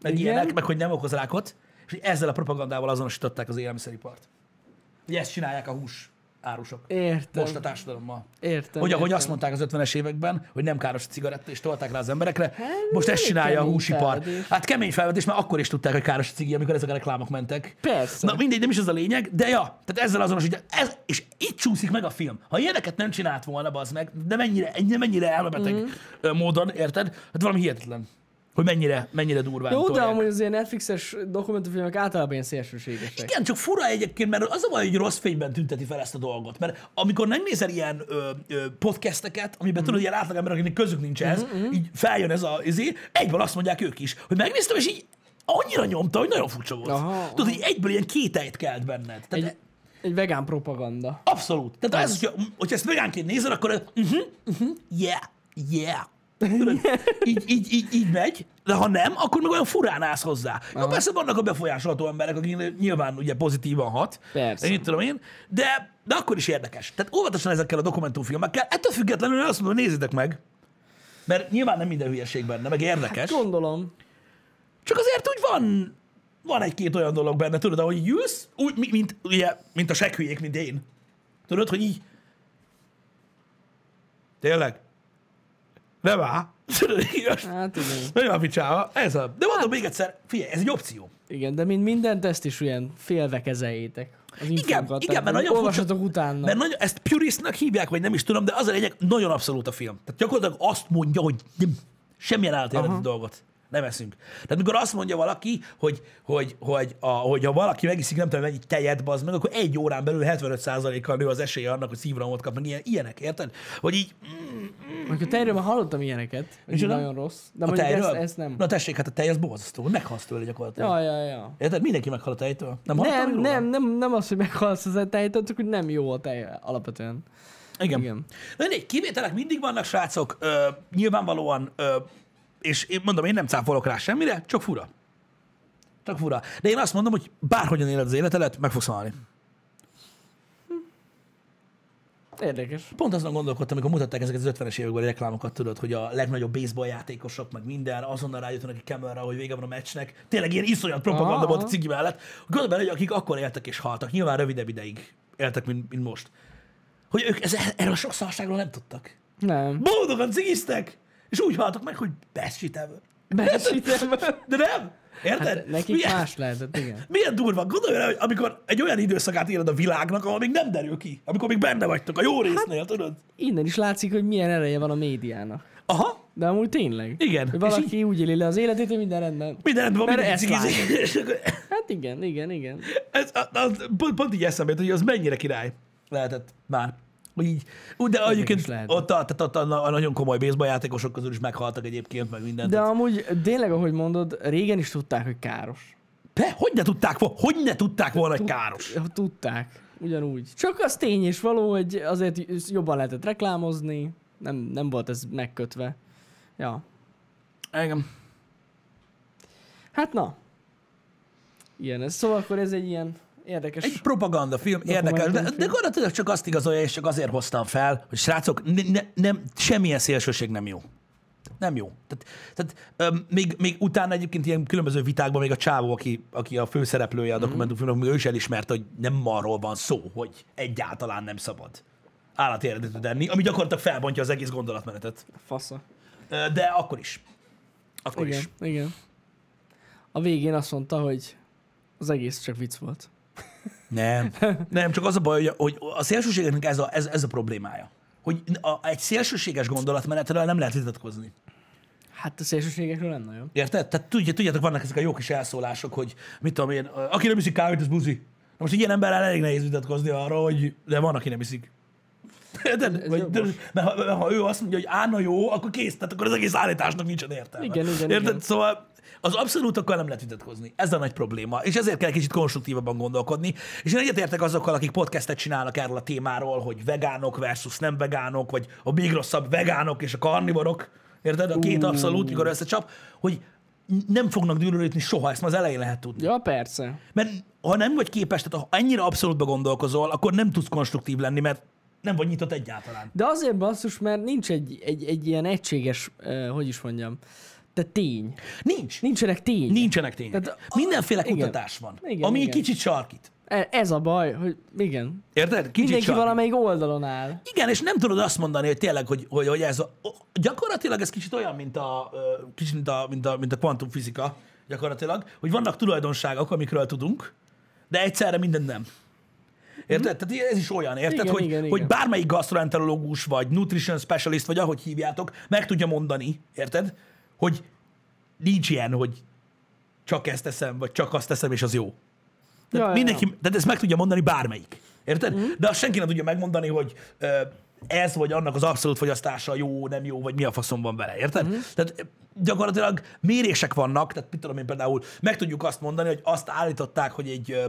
Meg Igen? ilyenek, meg hogy nem okoz rákot, és ezzel a propagandával azonosították az élelmiszeripart. Hogy ezt csinálják a hús árusok. Értem. Most a társadalommal. Értem. Hogy ahogy értem. azt mondták az 50-es években, hogy nem káros a cigaretta, és tolták rá az emberekre, Hát, most ezt csinálja a húsipar. felvetés. Hát kemény felvetés, mert akkor is tudták, hogy káros a cigi, amikor ezek a reklámok mentek. Persze. Na mindegy, nem is ez a lényeg, de ja, tehát ezzel azonosítja. Ez, és itt csúszik meg a film. Ha ilyeneket nem csinált volna, az meg, de mennyire, ennyire, mennyire elmebeteg mm. módon, érted? Hát valami hihetetlen. Hogy mennyire, mennyire durván Jó, de tolják. amúgy az ilyen Netflixes dokumentumfilmek általában ilyen szélsőségesek. Igen, csak fura egyébként, mert az a baj, hogy rossz fényben tünteti fel ezt a dolgot. Mert amikor megnézel ilyen ö, ö, podcasteket, amiben Mhm. tudod, ilyen átlag emberek, akiknek közük nincs ez, így feljön ez a izé, egyből azt mondják ők is, hogy megnéztem, és így annyira nyomta, hogy nagyon furcsa volt. Aha, Tudod, hogy egyből ilyen kételyt kelt benned. Tehát Egy, egy vegán propaganda. Abszolút. Tehát ez, hogyha, hogyha ezt vegánként nézed, akkor uh-huh, uh-huh, yeah, yeah. Tudod, így, így, így, így megy, de ha nem, akkor meg olyan furán állsz hozzá. Jó, persze vannak a befolyásolható emberek, akik nyilván ugye pozitívan hat. Persze. Én tudom én, de, de akkor is érdekes. Tehát óvatosan ezekkel a dokumentumfilmekkel, ettől függetlenül azt mondom, nézzétek meg. Mert nyilván nem minden hülyeség benne, meg érdekes. Gondolom. Csak azért úgy van, van egy-két olyan dolog benne, tudod, ahogy ülsz, úgy, mi- mint, ugye, mint a seghülyék, mint én. Tudod, hogy így... Tényleg? Nem áll. Hát igen. Nagyon a picsába. Ez a... De mondom még egyszer, figyelj, ez egy opció. Igen, de mint mindent, ezt is olyan félve kezeljétek. Az Igen, igen, mert nagyon furcsa- utána. Mert nagyon, ezt puristnak hívják, vagy nem is tudom, de az a lényeg, nagyon abszolút a film. Tehát gyakorlatilag azt mondja, hogy nem, semmilyen állatéleti dolgot nem eszünk. Tehát mikor azt mondja valaki, hogy, hogy, hogy, a, hogy ha valaki megiszik nem tudom mennyi tejet, bazd meg, akkor egy órán belül 75%-kal nő az esélye annak, hogy szívrohamot kap, meg ilyen, ilyenek, érted? Hogy így Mondjuk a tejről már hallottam ilyeneket, Micsoda? nagyon rossz. De a tejről. ezt, ezt nem. Na tessék, hát a tej az borzasztó, meghalsz tőle gyakorlatilag. Ja, ja, ja. Érted? Mindenki meghal a tejtől. Nem, Nem, nem, nem, nem az, hogy meghalsz az a tejtől, csak hogy nem jó a tej alapvetően. Igen. Igen. Na mindegy, kivételek mindig vannak, srácok, ö, nyilvánvalóan, ö, és én mondom, én nem cáfolok rá semmire, csak fura. Csak fura. De én azt mondom, hogy bárhogyan éled az életedet, meg fogsz halni. Érdekes. Pont azon gondolkodtam, amikor mutatták ezeket az 50-es évekbeli reklámokat, tudod, hogy a legnagyobb baseball játékosok, meg minden, azonnal rájöttek a kamerra, hogy vége van a meccsnek. Tényleg ilyen iszonyat propaganda Aha. volt a cigi mellett. Gondolj bele, hogy akik akkor éltek és haltak, nyilván rövidebb ideig éltek, mint, mint most. Hogy ők ez, erről a szarságról nem tudtak. Nem. Boldogan cigiztek, és úgy haltak meg, hogy ever. Besítem. *laughs* De nem? Érted? Hát nekik milyen, más lehetett, igen. *laughs* milyen durva. Gondolj rá, hogy amikor egy olyan időszakát éled a világnak, ahol még nem derül ki, amikor még benne vagytok, a jó résznél, tudod? Innen is látszik, hogy milyen ereje van a médiának. Aha, De amúgy tényleg. Igen, Hogy valaki úgy éli le az életét, hogy minden rendben. minden rendben van. *laughs* És akkor- Hát igen, igen, igen. Ez, az, pont, pont így eszembe jut, hogy az mennyire király lehetett már. Hogy így, úgy, de egyébként ott, a, tehát ott a, a, nagyon komoly baseball játékosok közül is meghaltak egyébként, meg mindent. De De... amúgy tényleg, ahogy mondod, régen is tudták, hogy káros. Be, hogy ne tudták, hogy ne tudták volna, hogy káros? Tudták. Ugyanúgy. Csak az tény és való, hogy azért jobban lehetett reklámozni, nem, nem volt ez megkötve. Ja. Engem. Hát na. Ilyen ez. Szóval akkor ez egy ilyen érdekes... Egy propaganda film, érdekes, de, de gyakorlatilag csak azt igazolja, és csak azért hoztam fel, hogy srácok, ne, ne, nem, semmilyen szélsőség nem jó. Nem jó. Tehát, tehát öm, még, még utána egyébként ilyen különböző vitákban még a csávó, aki, aki a főszereplője a dokumentumfilmnek, még ő is elismerte, hogy nem arról van szó, hogy egyáltalán nem szabad állati eredetű enni, ami gyakorlatilag felbontja az egész gondolatmenetet. Fasza. De akkor is. Akkor Igen, is. igen. A végén azt mondta, hogy az egész csak vicc volt. Nem. Nem, csak az a baj, hogy, hogy a szélsőségeknek ez a, ez, ez a problémája. Hogy a, egy szélsőséges gondolatmenetről nem lehet vitatkozni. Hát a szélsőségekről nem nagyon. Érted? Tehát tudjátok, vannak ezek a jó kis elszólások, hogy mit tudom én, aki nem iszik kávét, az buzi. Na most egy ilyen emberrel elég nehéz vitatkozni arról, hogy de van, aki nem iszik. Érted? Ez Vagy, de, mert ha, mert ha, ő azt mondja, hogy állna jó, akkor kész, tehát akkor az egész állításnak nincsen értelme. Igen, igen, Érted? igen. Szóval az abszolútokkal nem lehet vitatkozni. Ez a nagy probléma. És ezért kell kicsit konstruktívabban gondolkodni. És én egyetértek azokkal, akik podcastet csinálnak erről a témáról, hogy vegánok versus nem vegánok, vagy a még rosszabb vegánok és a karnivorok. Érted? A két abszolút, mikor összecsap, hogy nem fognak dűlölítni soha, ezt már az elején lehet tudni. Ja, persze. Mert ha nem vagy képes, tehát ha ennyire abszolútba gondolkozol, akkor nem tudsz konstruktív lenni, mert nem vagy nyitott egyáltalán. De azért basszus, mert nincs egy, egy, egy ilyen egységes, uh, hogy is mondjam, de tény. Nincs. Nincsenek tény. Nincsenek tények. Tehát a- Mindenféle igen. kutatás van, Igen, ami igen. kicsit sarkít. E- Ez a baj, hogy igen. Érted? Kicsit Mindenki sarkít. valamelyik oldalon áll. Igen, és nem tudod azt mondani, hogy tényleg, hogy, hogy, hogy ez a, gyakorlatilag ez kicsit olyan, mint a, kicsit mint a, mint a, mint a kvantumfizika, gyakorlatilag, hogy vannak tulajdonságok, amikről tudunk, de egyszerre minden nem. Érted? Tehát ez is olyan, érted? Igen, hogy, igen, hogy igen. bármelyik gastroenterológus, vagy nutrition specialist, vagy ahogy hívjátok, meg tudja mondani, érted? Hogy nincs ilyen, hogy csak ezt teszem, vagy csak azt teszem, és az jó. Tehát Ja, mindenki, ja. Tehát ezt meg tudja mondani bármelyik. Érted? Mm. De azt senki nem tudja megmondani, hogy ö, ez vagy annak az abszolút fogyasztása jó, nem jó, vagy mi a faszom van vele. Érted? Mm. Tehát gyakorlatilag mérések vannak, tehát mit tudom én például, meg tudjuk azt mondani, hogy azt állították, hogy egy ö,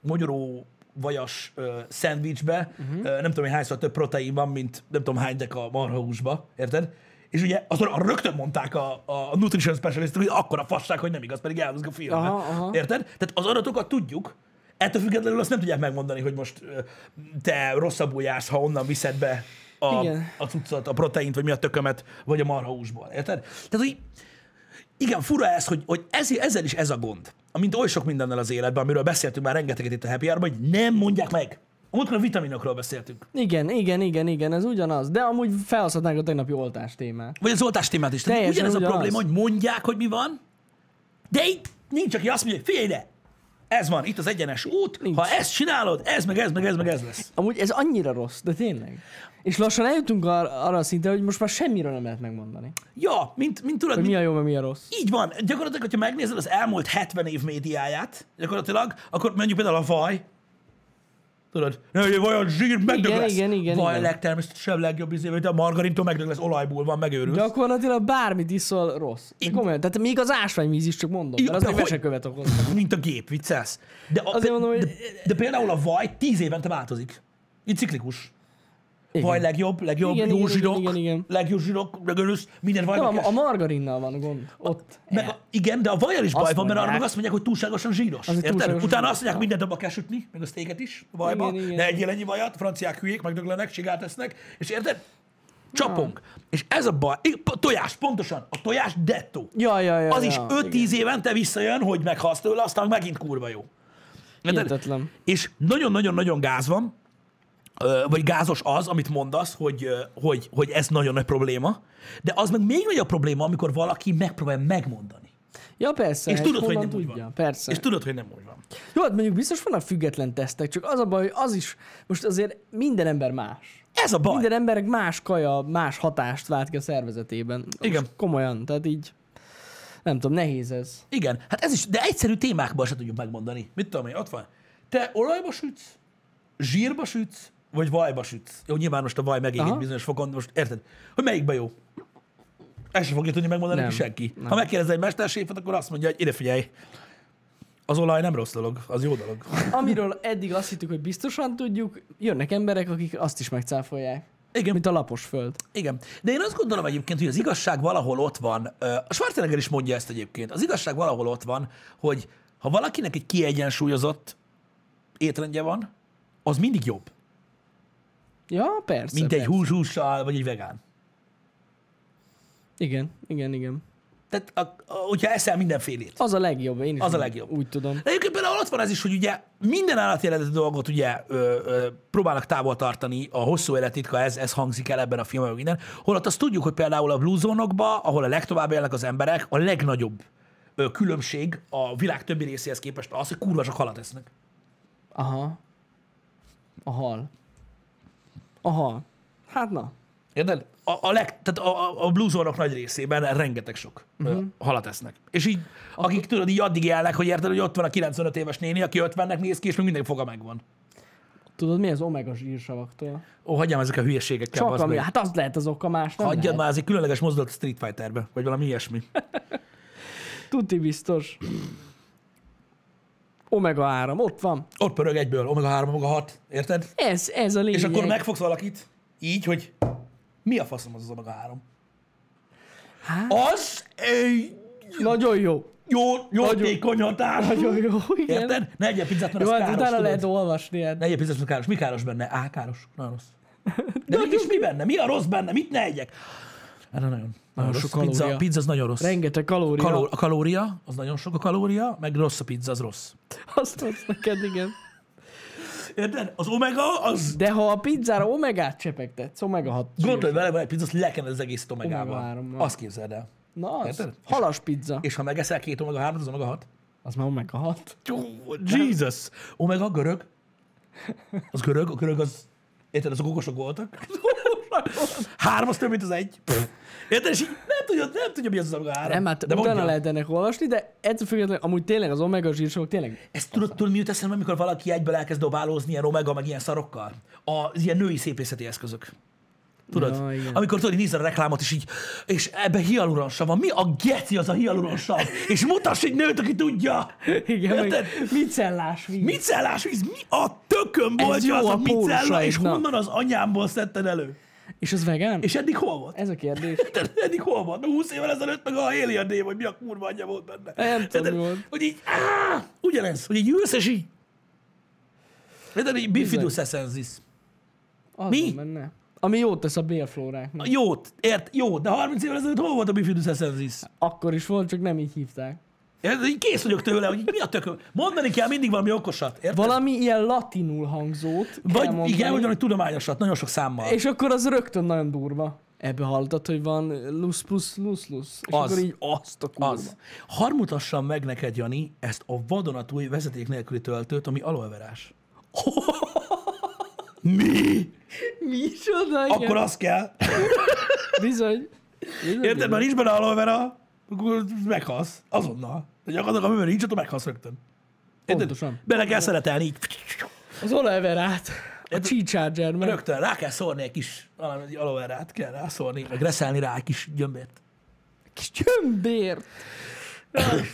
magyaró vajas ö, szendvicsbe, uh-huh. ö, nem tudom, hogy hányszor több protein van, mint nem tudom hány deka marhahúsba, érted? És ugye azt arra rögtön mondták a, a nutrition specialistok, hogy akkora fasság, hogy nem igaz, pedig elhúzik a. Aha, aha. Érted? Tehát az adatokat tudjuk, ettől függetlenül azt nem tudják megmondani, hogy most te rosszabbul jársz, ha onnan viszed be a, Igen. a cuccot, a proteint, vagy mi a tökömet, vagy a marhahúsból. Érted? Tehát, hogy igen, fura ez, hogy, hogy ez, ezzel is ez a gond. Amint oly sok mindennel az életben, amiről beszéltünk már rengeteget itt a Happy Hour-ban, hogy nem mondják meg. A múltkor a vitaminokról beszéltünk. Igen, igen, igen, igen, ez ugyanaz. De amúgy felhasználnánk a tegnapi oltás témát. Vagy az oltás témát is. Teljesen ugyanez a ugyanaz. probléma, hogy mondják, hogy mi van, de így nincs, aki azt mondja, figyelj ide, ez van, itt az egyenes út, Nincs. ha ezt csinálod, ez meg ez, meg ez, meg ez lesz. Amúgy ez annyira rossz, de tényleg. És lassan eljutunk ar- arra a szintre, hogy most már semmiről nem lehet megmondani. Ja, mint, mint tudod, Hogy mint, mi a jó, meg mi a rossz. így van. Gyakorlatilag, hogyha megnézed az elmúlt 70 év médiáját, gyakorlatilag, akkor mondjuk például a vaj, tudod, ne, hogy vaj a zsír, megdög Igen, lesz. igen, igen, Vaj a igen. legtermészetesebb, legjobb izé, hogy a margarintól megdög lesz, olajból van, megőrülsz. Gyakorlatilag bármit iszol rossz. De komolyan, tehát még az ásványvíz is csak mondom, Ja, mert az de hogy- vesekövet okoz. Mint a gép, viccelsz. De, a, Azért de, mondom, hogy- de, de, például a vaj 10 évente változik. Így ciklikus. Igen. Vaj legjobb, legjobb, Igen, jó igen, zsírok, igen, igen. legjobb zsírok, megörülsz, minden vaj Nem, a, a margarinnal van gond. Ott. Meg, a- igen, de a vajjal is baj Azt van, mert arra meg azt mondják, hogy túlságosan zsíros. Az egy Érted? túlságosan Utána azt mondják, mindent abba kell sütni, meg a sztéket is, a vajba. Igen, igen. Ne egyél ennyi vajat, a franciák hülyék, megdöglenek, csigát esznek, és érted? Csapunk. És ez a baj. Tojás, pontosan. A tojás dettó. Ja, ja, ja. Az is ja, 5-10 évente visszajön, hogy meghalsz tőle, aztán megint kurva jó. Hihetetlen. És nagyon-nagyon-nagyon gáz van, vagy gázos az, amit mondasz, hogy, hogy, hogy ez nagyon nagy probléma, de az meg még nagyobb probléma, amikor valaki megpróbál megmondani. Ja, persze. És tudod, hogy nem úgy tudja? van. Persze. És tudod, hogy nem úgy van. Jó, hát mondjuk biztos vannak független tesztek, csak az a baj, hogy az is, most azért minden ember más. Ez a baj. Minden emberek más kaja, más hatást vált ki a szervezetében. Igen. Most komolyan, tehát így, nem tudom, nehéz ez. Igen, hát ez is, de egyszerű témákban se tudjuk megmondani. Mit tudom én, ott van. Te olajba sütsz, zsírba sütsz, vagy vajba sütsz. Jó, nyilván most a vaj megég egy bizonyos fokon, most érted? Hogy melyikbe jó? Ezt sem fogja tudni megmondani Nem. senki. Nem. Ha megkérdez egy mesterséfet, akkor azt mondja, hogy ide figyelj, az olaj nem rossz dolog, az jó dolog. Amiről eddig azt hittük, hogy biztosan tudjuk, jönnek emberek, akik azt is megcáfolják. Igen. Mint a lapos föld. Igen. De én azt gondolom egyébként, hogy az igazság valahol ott van. A Schwarzenegger is mondja ezt egyébként. Az igazság valahol ott van, hogy ha valakinek egy kiegyensúlyozott étrendje van, az mindig jobb, Ja, persze. mint egy persze. hús-hússal, vagy egy vegán. Igen, igen, igen. Tehát, a, a, hogyha eszel mindenfélét. Az a legjobb, én is Az a legjobb. Úgy tudom. De egyébként például ott van ez is, hogy ugye minden állati eredetű dolgot ugye ö, ö, próbálnak távol tartani, a hosszú életitka, ez, ez hangzik el ebben a filmben, minden. Holott azt tudjuk, hogy például a blue zone-okba, ahol a legtovább élnek az emberek, a legnagyobb ö, különbség a világ többi részéhez képest az, hogy kurva sok halat esznek. Aha. A hal. A hal. Hát na. Érted? A, a, leg, tehát a, a- a blue zone nagy részében rengeteg sok uh-huh. halat esznek. És így, akik tudod, így addig élnek, hogy érted, hogy ott van a 95 éves néni, aki 50-nek néz ki, és még minden foga megvan. Tudod, mi az omega zsírsavaktól? Ó, hagyjam ezek a hülyeségekkel. Csak ami, hát az lehet az oka, más nem Hagyjad lehet. már, ez egy különleges mozdulat a Street Fighterbe, vagy valami ilyesmi. *laughs* Tuti biztos. Omega 3, ott van. Ott pörög egyből, omega 3, omega 6, érted? Ez, ez a lényeg. És akkor megfogsz valakit, így, hogy mi a faszom az az omega 3? Hát, Az egy nagyon jó. jó, jó Nagyon- tékony hatás. Nagyon jó, igen. Érted? Ne egyél pizzát, mert Jó, az hát káros, utána lehet olvasni. Hát. Ne egyél pizzát, mert káros. Mi káros benne? Á, káros. Nagyon rossz. De mégis mi benne? Mi a rossz benne? Mit ne egyek? Erre nagyon, nagyon rossz. sok Pizza, kalória. pizza az nagyon rossz. Rengeteg kalória. Kaló, a kalória, az nagyon sok a kalória, meg rossz a pizza, az rossz. Azt mondsz neked, igen. Érted? Az omega, az... De ha a pizzára omegát csepegtetsz, omega 6 Gondolj vele, van egy pizza, azt lekened az egész Omega omegával. hárommal. Azt képzeld el. Na az, Érted? halas pizza. És ha megeszel két omega 3 az omega 6? Az már omega 6. Jesus! Omega görög? Az görög? A görög az... Érted, azok okosok voltak? Három az több, mint az egy. Érted? És így nem tudja, nem tudja, mi az az omega 3. Nem, hát De utána mondja. lehet ennek olvasni, de ettől függetlenül amúgy tényleg az omega zsírsavak tényleg Ezt tudod, tudod, mi jut eszembe, amikor valaki egyből elkezd dobálózni ilyen omega, meg ilyen szarokkal? Az ilyen női szépészeti eszközök. Tudod? Ja, igen. Amikor tudod, nézed a reklámot, és így, és ebben hialuronsav van. Mi a geci az a hialuronsav? És mutass egy nőt, aki tudja. Igen, Érted? micellás víz. Micellás víz, mi a tökön jó az a a micella, és honnan az anyámból szedted elő? És az vegán? És eddig hol volt? Ez a kérdés. *laughs* Érted? Eddig hol volt? 20 évvel ezelőtt meg a Alien név, hogy mi a kurva anyja volt benne. Nem tudom, mi volt. Hogy így, áh, ugyanez, hogy így ülsz, és így. Érted? Így bifidus essensis. Az Mi? benne. Ami jót tesz a bélflóráknak. Jót, ért, jó, de 30 évvel ezelőtt hol volt a bifidus essensis? Akkor is volt, csak nem így hívták. Érted? Így kész vagyok tőle, hogy mi a tököm. Mondani kell mindig valami okosat, érted? Valami ilyen latinul hangzót Vagy mondani, igen, valami tudományosat, nagyon sok számmal. és akkor az rögtön nagyon durva. Ebbe hallottad, hogy van lus plus lus lus. És Az. akkor így azt a kurva. Az. Hadd mutassam meg neked, Jani, ezt a vadonatúj vezeték nélküli töltőt, ami aloeverás. *laughs* Mi? Mi is oda. Akkor az kell. Bizony. Bizony, Érted, mert nincs benne aloevera, akkor meghalsz. Azonnal. De gyakorlatilag, amiben nincs, akkor meghalsz rögtön. Pontosan. Bele kell szeretelni így. Az oleverát. A G-Charger, mert Rögtön rá kell szórni egy kis valami aloverát, kell rászórni, meg reszelni rá egy kis gyömbért. kis gyömbért.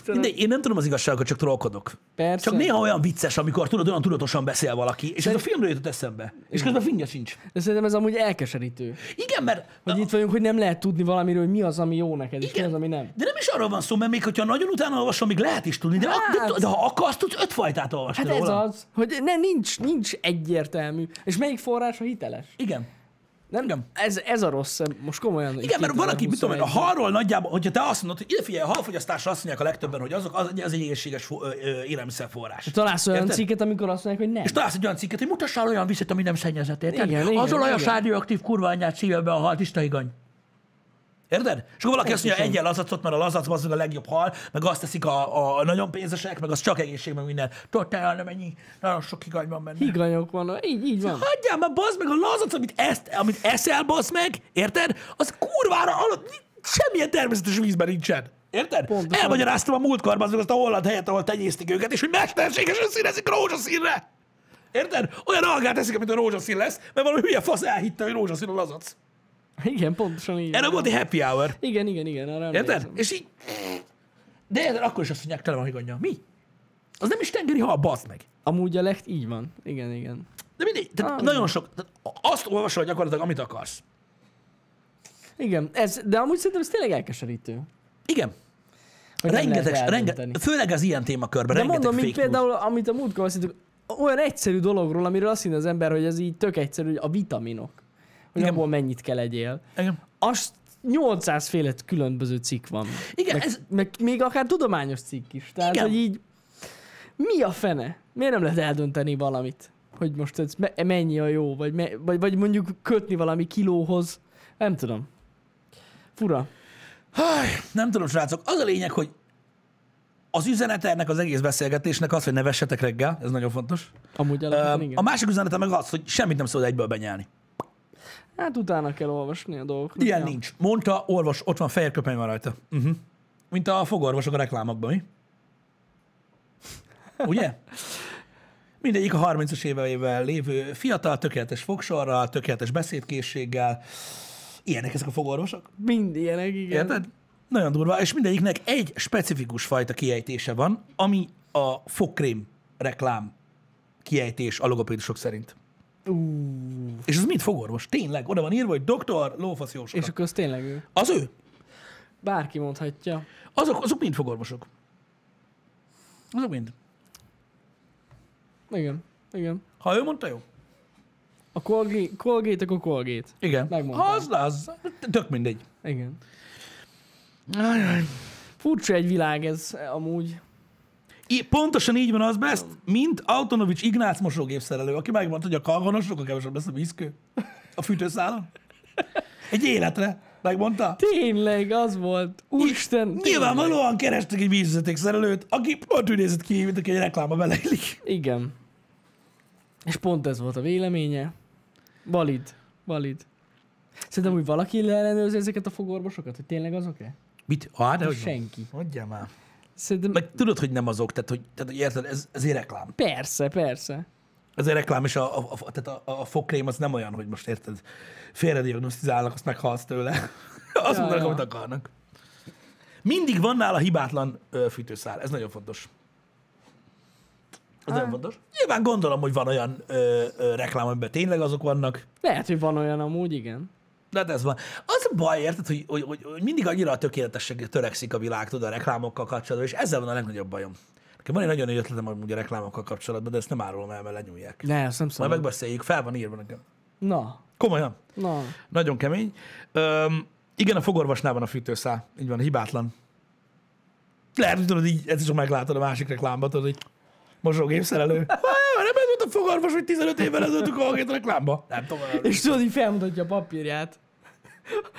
De én nem tudom az igazságot, csak trollkodok. Persze. Csak néha olyan vicces, amikor tudod, olyan tudatosan beszél valaki, és ez a filmről jutott eszembe. És közben finja sincs. De szerintem ez amúgy elkeserítő. Igen, mert Hogy itt vagyunk, hogy nem lehet tudni valamiről, hogy mi az, ami jó neked, és Igen. mi az, ami nem. De nem is arról van szó, mert még hogyha nagyon utána olvasom, még lehet is tudni, de, Hát. de, de ha akarsz, tudsz öt fajtát olvasni Hát ez róla. az, hogy ne, nincs, nincs egyértelmű. És melyik forrás a hiteles? Igen. Nem, Igen. Ez, ez a rossz, most komolyan. Igen, mert van, aki, mit tudom a 2021-ben. halról nagyjából, hogyha te azt mondod, hogy ide figyelj, a halfogyasztásra azt mondják a legtöbben, hogy azok, az, az egy egészséges élelmiszerforrás. Találsz olyan Érted? cikket, amikor azt mondják, hogy nem. És találsz egy olyan cikket, hogy mutassál olyan vizet, ami nem szennyezett, érted? Igen, az igen, olajos igen. radioaktív kurva anyját szívja be a hal, tiszta higany. Érted? És akkor valaki azt mondja, egyen lazacot, mert a lazac az a legjobb hal, meg azt teszik a, a nagyon pénzesek, meg az csak egészség, meg minden. Totál nem ennyi, nagyon sok higany van benne. Higanyok van, így, így van. Hagyjál már, bazd meg a lazac, amit, ezt, amit eszel, bazd meg, érted? Az kurvára alatt, semmilyen természetes vízben nincsen. Érted? Pontosan. Elmagyaráztam a múltkor bazd meg azt a holland helyet, ahol tenyésztik őket, és hogy mesterségesen színezik rózsaszínre. Érted? Olyan algát eszik, amit a rózsaszín lesz, mert valami hülye fasz elhitte, hogy rózsaszín a lazac. *laughs* Igen, pontosan így. Erre volt egy happy hour. Igen, igen, igen, arra Érted? emlékszem. És így... De érted, akkor is azt mondják, tele van higanya. Mi? Az nem is tengeri hal, bazd meg. Amúgy a legt így van. Igen, igen. De mindegy, tehát Ah, nagyon sok, tehát azt olvasol gyakorlatilag, amit akarsz. Igen, ez, de amúgy szerintem ez tényleg elkeserítő. Igen. Hogy rengeteg, rengeteg, főleg az ilyen témakörben, De mondom, mint például, amit a múltkor beszéltük, olyan egyszerű dologról, amiről azt hinne az ember, hogy ez így tök egyszerű, hogy a vitaminok. Hogy Igen. abból mennyit kell egyél. Igen. Azt 800 féle különböző cikk van. Igen, meg, ez- meg még akár tudományos cikk is. Tehát, Igen. hogy így mi a fene? Miért nem lehet eldönteni valamit? Hogy most ez me- mennyi a jó, vagy, me- vagy, vagy mondjuk kötni valami kilóhoz. Nem tudom. Fura. Háj, nem tudom, srácok. Az a lényeg, hogy az üzenete ennek az egész beszélgetésnek az, hogy ne vessetek reggel, ez nagyon fontos. Amúgy alapvetően igen. A másik üzenete meg az, hogy semmit nem szabad egyből benyelni. Hát utána kell olvasni a dolgoknak. Ilyen ja. nincs. Mondta, orvos, ott van fehér köpeny van rajta. Uh-huh. Mint a fogorvosok a reklámokban, mi? Ugye? Mindegyik a 30-as éveivel lévő fiatal, tökéletes fogsorral, tökéletes beszédkészséggel. Ilyenek ezek a fogorvosok. Mind ilyenek, igen. Érted? Nagyon durva, és mindegyiknek egy specifikus fajta kiejtése van, ami a fogkrém reklám kiejtés a logopédusok szerint. Uh, És ez mind fogorvos. Tényleg, oda van írva, hogy doktor Lófasz Jóska. és akkor az tényleg ő. Az ő. Bárki mondhatja. Azok, azok mind fogorvosok. Azok mind. Igen. Igen. Ha ő mondta, jó. A Colgate, Colgate akkor Colgate. Igen. Megmondtam. Az, az, tök mindegy. Igen. Ajaj. Furcsa egy világ ez amúgy. I- pontosan így van az best, mint Autonovics Ignác mosógépszerelő, aki megmondta, hogy a kalvonos sokkal kevesebb lesz a vízkő a fűtőszálon. Egy életre. Megmondta? Tényleg, az volt. Úristen. Nyilvánvalóan kerestek egy vízvezetékszerelőt, aki ott úgy nézett ki, mint aki egy reklámba beleillik. Igen. És pont ez volt a véleménye. Valid. Valid. Szerintem úgy valaki leellenőrzi ezeket a fogorvosokat, hogy tényleg azok-e? Mit? Hát, de hogy. Senki. Mondja már. Szerintem Meg tudod, hogy nem azok, tehát hogy, tehát, hogy érted, ez, ez egy reklám. persze, persze. Ez egy reklám, és a, a, a, tehát a, a fogkrém az nem olyan, hogy most érted, félrediagnosztizálnak, azt meghalsz tőle. *laughs* Azt Ja, mondanak, ja. amit akarnak. Mindig van nála hibátlan ö, fűtőszál, ez nagyon fontos. Ez nagyon fontos. Nyilván gondolom, hogy van olyan ö, ö, reklám, amiben tényleg azok vannak, Lehet, hogy van olyan amúgy, igen. De ez van. Az a baj, érted, hogy, hogy, hogy, hogy mindig annyira a tökéletességre törekszik a világ, tudod, a reklámokkal kapcsolatban, és ezzel van a legnagyobb bajom. Nekem van egy nagyon nagy ötletem amúgy a reklámokkal kapcsolatban, de ezt nem árulom el, mert lenyúlják. Ne, azt nem Majd szabad. megbeszéljük, fel van írva nekem. Na, Komolyan. na. Nagyon kemény. Öm, igen, a fogorvosnál van a fűtőszál. Így van, hibátlan. Lehet, hogy tudod, így ez is meglátod a másik reklámban, tudod, hogy mosógépszerelő. Ah, Nem ez volt a fogorvos, hogy 15 évvel ezelőtt a Colgate reklámba. Nem tudom. És tudod, így felmutatja a papírját.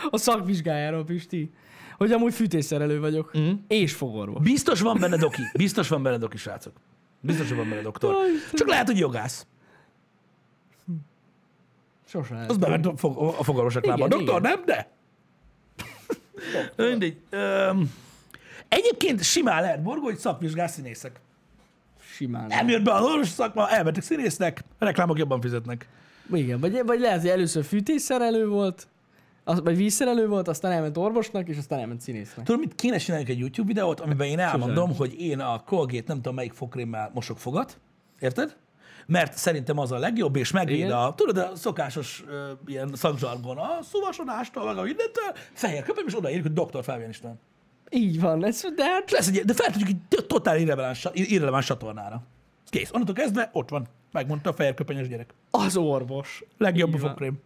A szakvizsgájáról, Pisti. Hogy amúgy fűtésszerelő vagyok. Mhm. És fogorvos. Biztos van benne doki. Biztos van benne doki, srácok. Biztos, van benne doktor. Csak lehet, hogy jogász. Sose lehet. Az bement a, fog, a fogorvos reklámba. Igen, Doktor, igen. nem, de. Mindegy. Egyébként simán lehet borgó, hogy szakvizsgás színészek. Simán. Nem jött be az orvos szakma, elmentek színésznek, a reklámok jobban fizetnek. Igen, vagy, vagy lehet, hogy először fűtésszerelő volt, az, vagy vízszerelő volt, aztán elment orvosnak, és aztán elment színésznek. Tudod, mit kéne csinálni egy YouTube videót, amiben én elmondom, hogy én a Colgate nem tudom melyik fogkrémmel mosok fogat, érted? Mert szerintem az a legjobb, és megvéd Igen. a, tudod, a szokásos uh, ilyen szakzsargon, a szuvasodástól, meg a mindentől, fehér köpöm, és odaírjuk, hogy doktor Fábián István. Így van, ez, de hát lesz egy, de feltudjuk egy totál irreleváns, irreleváns csatornára. Kész. Onnantól kezdve ott van. Megmondta a fehér köpenyes gyerek. az orvos. Legjobb a fogkrém.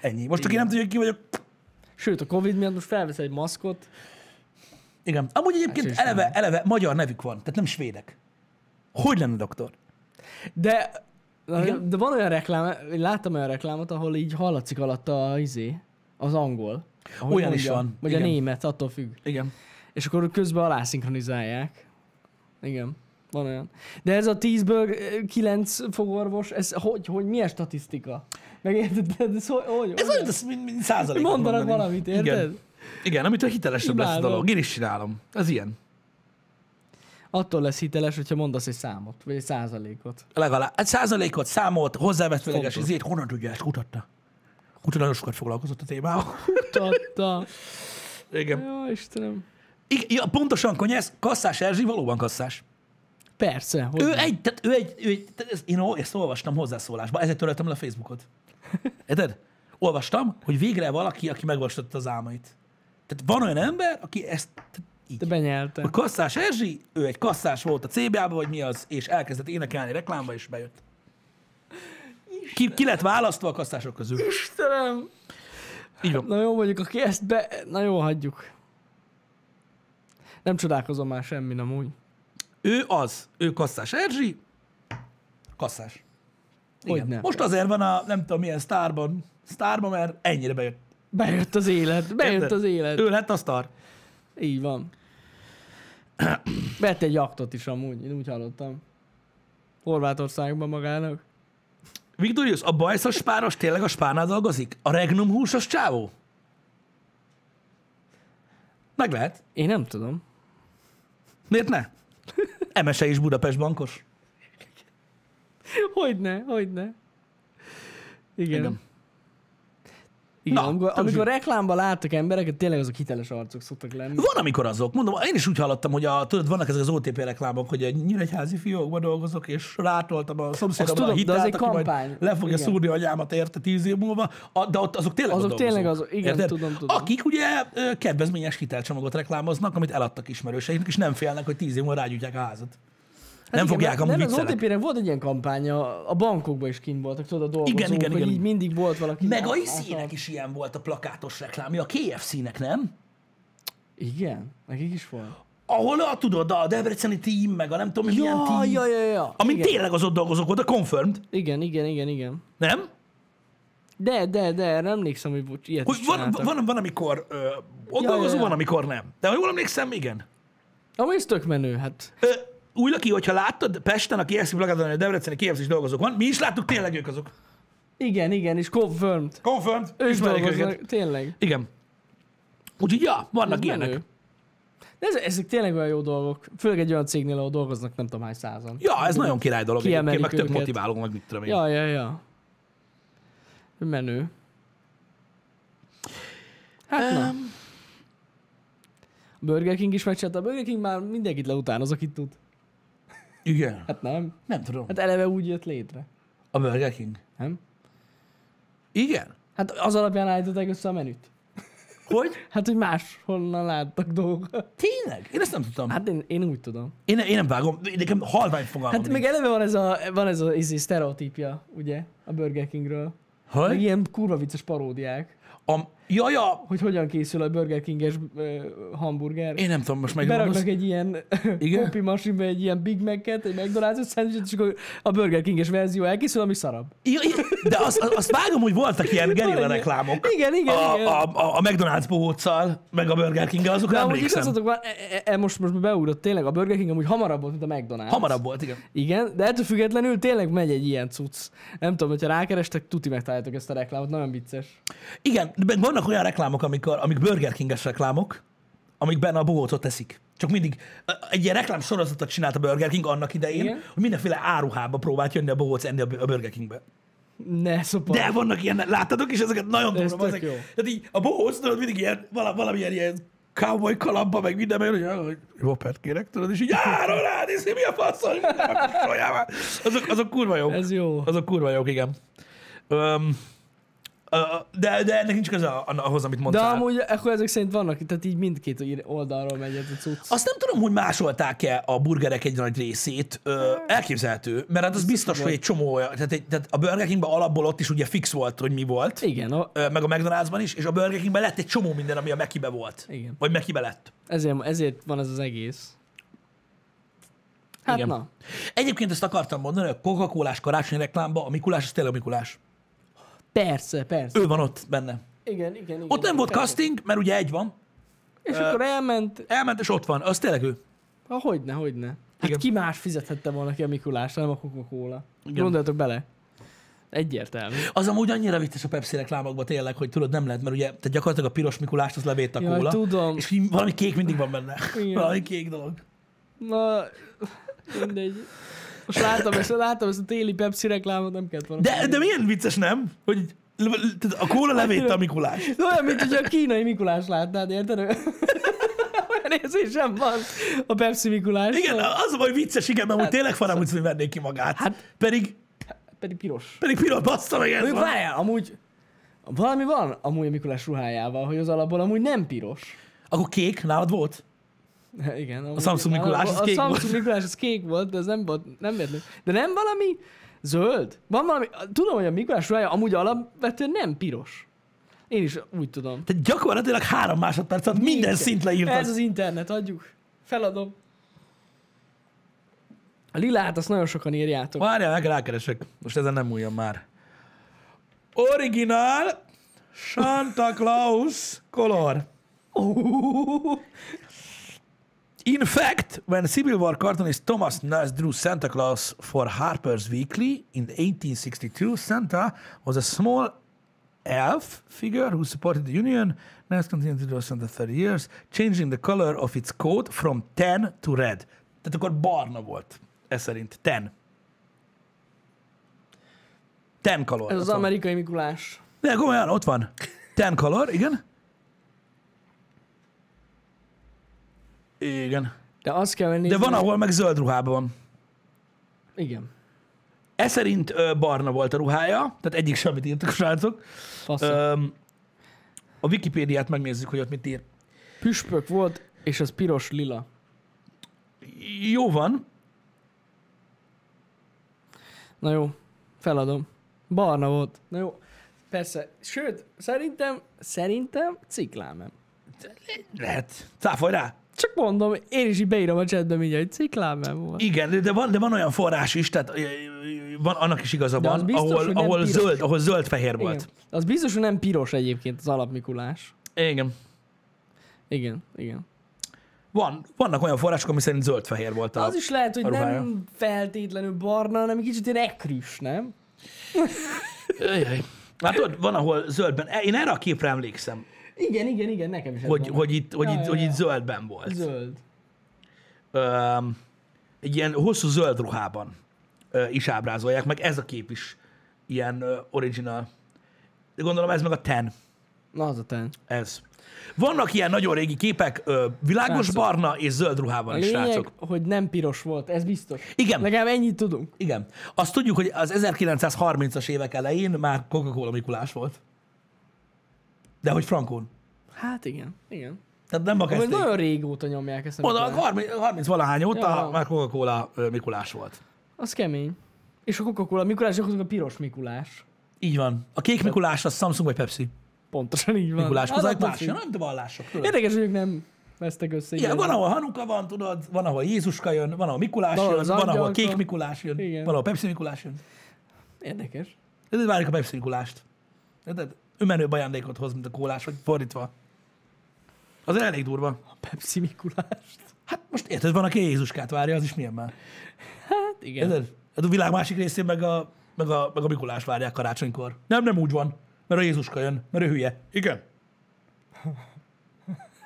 Ennyi. Most, aki nem tudja, ki vagyok, Sőt, a Covid miatt most felvesz egy maszkot. Igen. Amúgy egyébként is eleve, eleve magyar nevük van, tehát nem svédek. Hogy lenne doktor? De, Igen? de van olyan reklám, láttam olyan reklámot, ahol így hallatszik alatta a izé, az angol. Olyan is van. Vagy Igen. a német, attól függ. Igen. És akkor közben alászinkronizálják. Igen, van olyan. De ez a 10-ből 9 fogorvos, ez hogy, hogy milyen statisztika? Megérted? Ez, hogy, hogy, Ez olyan, ez százalék. Mondanak valamit, érted? Igen. Igen, amitől hitelesebb lesz a Imádom. dolog. Én is csinálom. Ez ilyen. Attól lesz hiteles, hogyha mondasz egy számot, vagy egy százalékot. Legalább. Egy százalékot, számolt, hozzávetőleges ezért honnan tudja, ezt kutatta. Kuta nagyon sokat foglalkozott a témával. Tatta. Igen. Jó, Istenem. Ja, pontosan, konyesz, kasszás Erzsi valóban kasszás. Persze. Hogy Ő nem. egy, tehát ő egy, ő egy tehát ezt, én ezt olvastam hozzászólásba, ezért töröltem le a Facebookot. *laughs* Érted? Olvastam, hogy végre valaki, aki megvalósította az álmait. Tehát van olyan ember, aki ezt tehát így. De benyelte. A kasszás Erzsi, ő egy kasszás volt a CBA-ba, vagy mi az, és elkezdett énekelni reklámba, és bejött. Ki, ki lett választva a kasszások közül? Istenem. Így van. Na jó, mondjuk aki ezt be... Na jó, hagyjuk. Nem csodálkozom már semmi, nem úgy. Ő az. Ő Kasszás Erzsi. Kasszás. Igen. Hogyne. Most azért van a nem tudom milyen sztárban, sztárban, mert ennyire bejött. Bejött az élet, bejött Érted? az élet. Ő lett a sztár. Így van. Vett egy jaktot is amúgy, én úgy hallottam. Horvátországban magának. Viktorius, a bajszos spáros tényleg a spárnál dolgozik? A regnum húsos csávó? Meg lehet. Én nem tudom. Miért ne? Emese is Budapest bankos. Hogyne, hogyne. Igen. Igen. Igen, Na, amikor, amikor reklámban láttak embereket, tényleg azok hiteles arcok szoktak lenni. Van, amikor azok. Mondom, én is úgy hallottam, hogy a, tudod, vannak ezek az OTP reklámok, hogy egy nyíregyházi fiókban dolgozok, és rátoltam a szomszédomra a tudom, de az hitelt, egy aki majd kampány. le fogja Igen. szúrni anyámat érte tíz év múlva, a, de ott azok tényleg Azok tényleg azok, igen, tudom, tudom. Akik ugye kedvezményes hitelcsomagot reklámoznak, amit eladtak ismerőseiknek, és nem félnek, hogy tíz év múlva rágyújtják a házat. Nem Hát igen, fogják amúgy Nem, az viccelek. OTP-nek volt egy ilyen kampánya, a bankokban is kint voltak, tudod, a dolgozók, Igen, igen, hogy igen. így mindig volt valaki. Meg a IC-nek is ilyen volt a plakátos reklámja, a KFC-nek, nem? Igen, nekik is volt. Ahol a, tudod, a Debreceni team, meg a nem tudom milyen Ja, team, ja, ja, ja. amin igen. tényleg az ott dolgozók volt, a confirmed, igen, igen, igen, igen. nem? De, de, de, erre emlékszem, hogy ilyet Hogy van, csináltak. van, van, amikor ö, ott Ja, dolgozó, ja, ja. van, amikor nem. De ha jól emlékszem, igen. Amúgy ez tök menő, hát. Ö, úgy, Laki, hogyha láttad Pesten a KFC plakáton, hogy a Debreceni KFC is dolgozók van, mi is láttuk, tényleg ők azok. Igen, igen, és confirmed. Confirmed. Ők Ismerjük őket. tényleg. Igen. Úgyhogy ja, vannak Ez ilyenek. menő. De ez, ezek tényleg olyan jó dolgok. Főleg egy olyan cégnél, ahol dolgoznak nem tudom hány százan. Ja, ez nagyon király dolog. Egyébként, meg tök motiváló, meg mit tudom én. Ja, ja, ja. Menő. Hát na. A Burger King is megcsinálta. A Burger King már mindenkit leutánoz, akit tud. Igen. Hát nem. Nem tudom. Hát eleve úgy jött létre. A Burger King. Nem? Igen. Hát az alapján állították össze a menüt. Hogy? Hát, hogy máshonnan láttak dolgokat. Tényleg? Én ezt nem tudtam. Hát én, én úgy tudom. Én, én nem vágom. Nekem halvány fogalmam Hát meg eleve van ez a, van ez a izé, sztereotípia, ugye, a Burger Kingről. Meg Hogy? ilyen kurva vicces paródiák, A, ja, ja, hogy hogyan készül a Burger King-es hamburger. én nem tudom, most meg Beraknak egy ilyen *laughs* copy masinbe egy ilyen Big Mac-et, egy McDonald's szendvicset, és akkor a Burger King-es verzió elkészül, ami szarabb. Ja, de azt, azt vágom, hogy voltak ilyen *laughs* gerilla reklámok. Igen, igen, a, igen. A, a, a McDonald's bohóccal, meg a Burger king azokra De emlékszem. igazatok van, e, e, e, most, most beugrott tényleg, a Burger King amúgy hamarabb volt, mint a McDonald's. Hamarabb volt, igen. Igen, de ettől függetlenül tényleg megy egy ilyen cucc. Nem tudom, hogyha rákerestek, tuti megtaláljátok ezt a reklámot, nagyon vicces. Igen, de meg vannak olyan reklámok, amikor, amik Burger King-es reklámok, amikben a bohócot teszik. Csak mindig egy ilyen reklám sorozatot csinált a Burger King annak idején, Igen. hogy mindenféle áruhába próbált jönni a bohóc enni a Burger Kingbe. Ne szopar. De vannak ilyen, láttatok is ezeket? Nagyon Ez durva. jó. tehát így a bohóc, tudod, mindig ilyen, vala, valamilyen ilyen cowboy kalapba, meg minden, meg, hogy hogy Robert kérek, tudod, és így áron ránézni, mi a faszol, *laughs* azok, azok kurva jók. Ez jó. Azok kurva jók, igen. Ö, de, de ennek nincs köze ahhoz, amit De mondtál. amúgy akkor ezek szerint vannak, tehát így mindkét oldalról megy ez a cucc. Azt nem tudom, hogy másolták-e a burgerek egy nagy részét. Ö, elképzelhető, mert hát az biztos, hogy egy csomó olyan, tehát, egy, tehát a Burger Kingben alapból ott is ugye fix volt, hogy mi volt. Igen, a, Ö, meg a McDonald'sban is, és a Burger Kingben lett egy csomó minden, ami a Mekibe volt. Igen. Vagy Mekibe lett. ezért, ezért van ez az egész. Hát Igen. na. Egyébként ezt akartam mondani, a Coca-Colás karácsonyi reklámban a Mikulás, az tényleg a Mikulás. Persze, persze. Ő van ott benne. Igen, igen, igen. Ott nem volt persze. casting, mert ugye egy van. És akkor elment, Elment, és ott van. Az tényleg ő. ha hogyne, hogyne. Hát Igen. ki más fizethette volna ki a Mikulásra, nem a Coca-Cola. Gondoljatok bele. Egyértelmű. Az amúgy annyira vicces a Pepsi reklámokban tényleg, hogy tudod, nem lehet, mert ugye tehát gyakorlatilag a piros Mikulást az levét a Jaj, kóla. tudom. És valami kék mindig van benne. Igen. valami kék dolog. Na, mindegy. Most láttam ezt, láttam ezt a téli Pepsi reklámot, nem kellett volna. De, de milyen vicces, nem? Hogy a kóla levét a Mikulás. Olyan, mint hogy a kínai Mikulás látnád, érted? *laughs* Olyan érzésem van a Pepsi Mikulás. Igen, az a baj vicces, igen, mert Hát, tényleg faramúgy hogy vennék ki magát. Hát- pedig, Pedig piros. pedig piros bassza meg ez várjál, amúgy valami van amúgy a Mikulás ruhájával, hogy az alapból amúgy nem piros. Akkor kék nálad volt? *laughs* Igen. amúgy- Samsung Mikulás, az a kék Samsung volt. Mikulás az kék volt, de ez nem volt, nem véletlenül. De nem valami zöld? Van valami, tudom, hogy a Mikulás ruhája amúgy alapvetően nem piros. Én is úgy tudom. Tehát gyakorlatilag három másodperc alatt minden Igen. szint leírtad. Ez az internet, adjuk. Feladom. A lilát azt nagyon sokan írjátok. Várjál, meg rákeresek. Most ezen nem múljon már. Original Santa Claus color. In fact, when Civil War cartoonist Thomas Nast drew Santa Claus for Harper's Weekly in 1862, Santa was a small elf figure who supported the Union. Nast continued to draw Santa 30 years, changing the color of its coat from tan to red. Tehát akkor barna volt. Ez szerint. Ten. Ten color. Ez az amerikai Mikulás. De komolyan, ott van. Ten color, igen. Igen. De azt kell venni. De van, ahol meg zöld ruhában van. Igen. Ez szerint ö, barna volt a ruhája, tehát egyik semmit írtak a srácok. Öm, a Wikipédiát megnézzük, hogy ott mit ír. Püspök volt, és az piros lila. Jó van, Na jó, feladom. Barna volt. Na jó. Persze. Sőt, szerintem, szerintem ciklámem. lehet. Cáfolj rá. Csak mondom, én is így beírom a chatbe mindjárt, hogy ciklámem volt. Igen, de van, de van olyan forrás is, tehát van, annak is igaza van, biztos, ahol, ahol, piros. zöld, ahol zöld-fehér volt. Igen. Az biztos, hogy nem piros egyébként az alapmikulás. Igen. Igen, igen. Van, vannak olyan források, ami szerint zöld-fehér volt. A, Az is lehet, hogy ruhája. nem feltétlenül barna, hanem egy kicsit ilyen ekrűs, nem? Ajaj. Hát ott van, ahol zöldben. Én erre a képre emlékszem, Igen, igen, igen, nekem is hogy, hogy, itt, hogy, Ja, itt, ja, hogy ja. itt zöldben volt. Zöld. Öm, egy ilyen hosszú zöld ruhában ö, is ábrázolják, meg ez a kép is ilyen ö, original. De gondolom ez meg a ten. Na, az a ten. Ez. Vannak ilyen nagyon régi képek, ö, világos Srácok. barna és zöld A ruhában is, lényeg, srácok. hogy nem piros volt, ez biztos. Igen. Legalább ennyit tudunk. Igen. Azt tudjuk, hogy az 1930-as évek elején már Coca-Cola Mikulás volt. De hogy frankón. Hát igen, igen. Tehát nem Hogy kezdték. nagyon régóta nyomják ezt a Oda Mikulást. 30, 30 valahány óta Ja. már Coca-Cola Mikulás volt. Az kemény. És a Coca-Cola Mikulás, akkor a piros Mikulás. Így van. A kék Mikulás az Samsung vagy Pepsi. Pontosan így van. Mikulás, azok attól más, nem de vallások. Tudod? Érdekes, hogy ők nem vesztek össze. Igen, van, ahol Hanuka van, tudod, van, ahol Jézuska jön, van, ahol Mikulás Valahol jön, az van, ahol kék Mikulás jön, Igen. van, ahol Pepsi Mikulás jön. Érdekes. De várjuk a Pepsi Mikulást. Érted? Ő menőbb ajándékot hoz, mint a kólás, vagy fordítva. Az elég durva. A Pepsi Mikulást. Hát most érted, van, aki Jézuskát várja, az is milyen már. Hát igen. Érted? Hát a világ másik részén meg a, meg a, meg a Mikulás várják karácsonykor. Nem, nem úgy van, mert a Jézuska jön, mert ő hülye. Igen.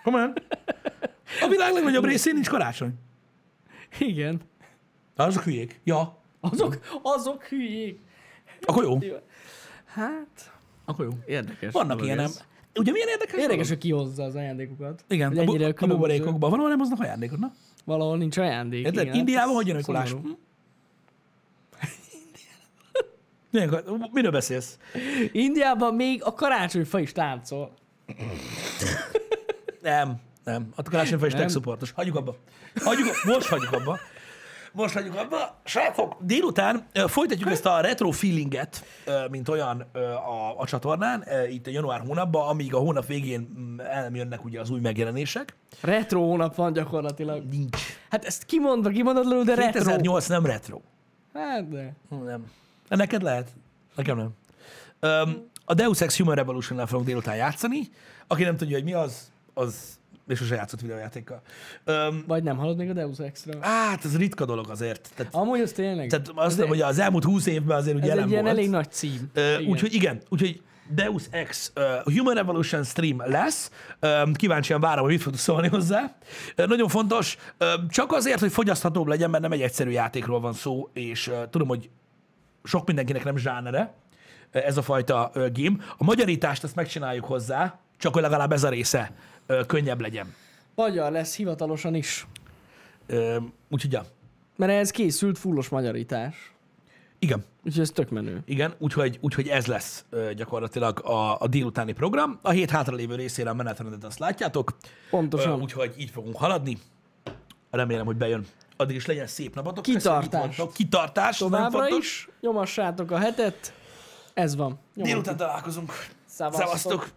Komolyan? A világ legnagyobb részén nincs karácsony. Igen. Azok hülyék. Ja. Azok, azok hülyék. Akkor jó. Hát, Akkor jó. érdekes. Vannak ilyenem. ez. Ugye milyen érdekes? Érdekes, hogy kihozza az ajándékokat. Igen, Hogy a, bu- ennyire a buborékokban. Van, ahol nem hoznak ajándékot, na? Valahol nincs ajándék. Érted? igen. Indiában Hát hogy jön a. Hm? *laughs* Milyen, miről beszélsz? Indiában még a karácsonyfa is táncol. Nem, nem. A karácsonyfa is Nem. tech supportos. Hagyjuk abba. Hagyjuk, most hagyjuk abba. Most hagyjuk abba. Srácok, délután folytatjuk ezt a retro feelinget, mint olyan a, a csatornán, itt a január hónapban, amíg a hónap végén mm, el nem jönnek ugye az új megjelenések. Retro hónap van gyakorlatilag. Nincs. Hát ezt kimondva, kimondatlanul, de retro. 2008 nem retro. Hát de. Nem. De neked lehet. Nekem nem. Um, a Deus Ex Human Revolution-nel fogunk délután játszani. Aki nem tudja, hogy mi az, az még sose játszott videójátékkal. Um, Vagy nem hallod még a Deus Ex-ről. hát, ez ritka dolog azért. Tehát, Amúgy az tényleg. tehát azt mondom, hogy az elmúlt húsz évben azért ugye ez jelen egy ilyen volt. elég nagy cím. Úgyhogy igen, úgyhogy Deus Ex uh, Human Revolution stream lesz. Um, kíváncsian várom, hogy mit fogtok szólni hozzá. Uh, nagyon fontos, uh, csak azért, hogy fogyaszthatóbb legyen, mert nem egy egyszerű játékról van szó, és uh, tudom, hogy sok mindenkinek nem zsánere ez a fajta uh, game. A magyarítást ezt megcsináljuk hozzá, csak hogy legalább ez a része könnyebb legyen. Magyar lesz hivatalosan is. Uh, úgyhogy ja, Mert ehhez készült fullos magyarítás. igen. Úgyhogy ez tök menő. Igen, úgyhogy, úgyhogy ez lesz ö, gyakorlatilag a, a délutáni program. A hét hátralévő részére a menetrendet azt látjátok. Pontosan. Ö, úgyhogy így fogunk haladni. Remélem, hogy bejön. Addig is legyen szép napotok. Kitartás. Kitartás. Továbbra is nyomassátok a hetet. Ez van. Nyomod. Délután találkozunk. Szevasztok. Szevasztok.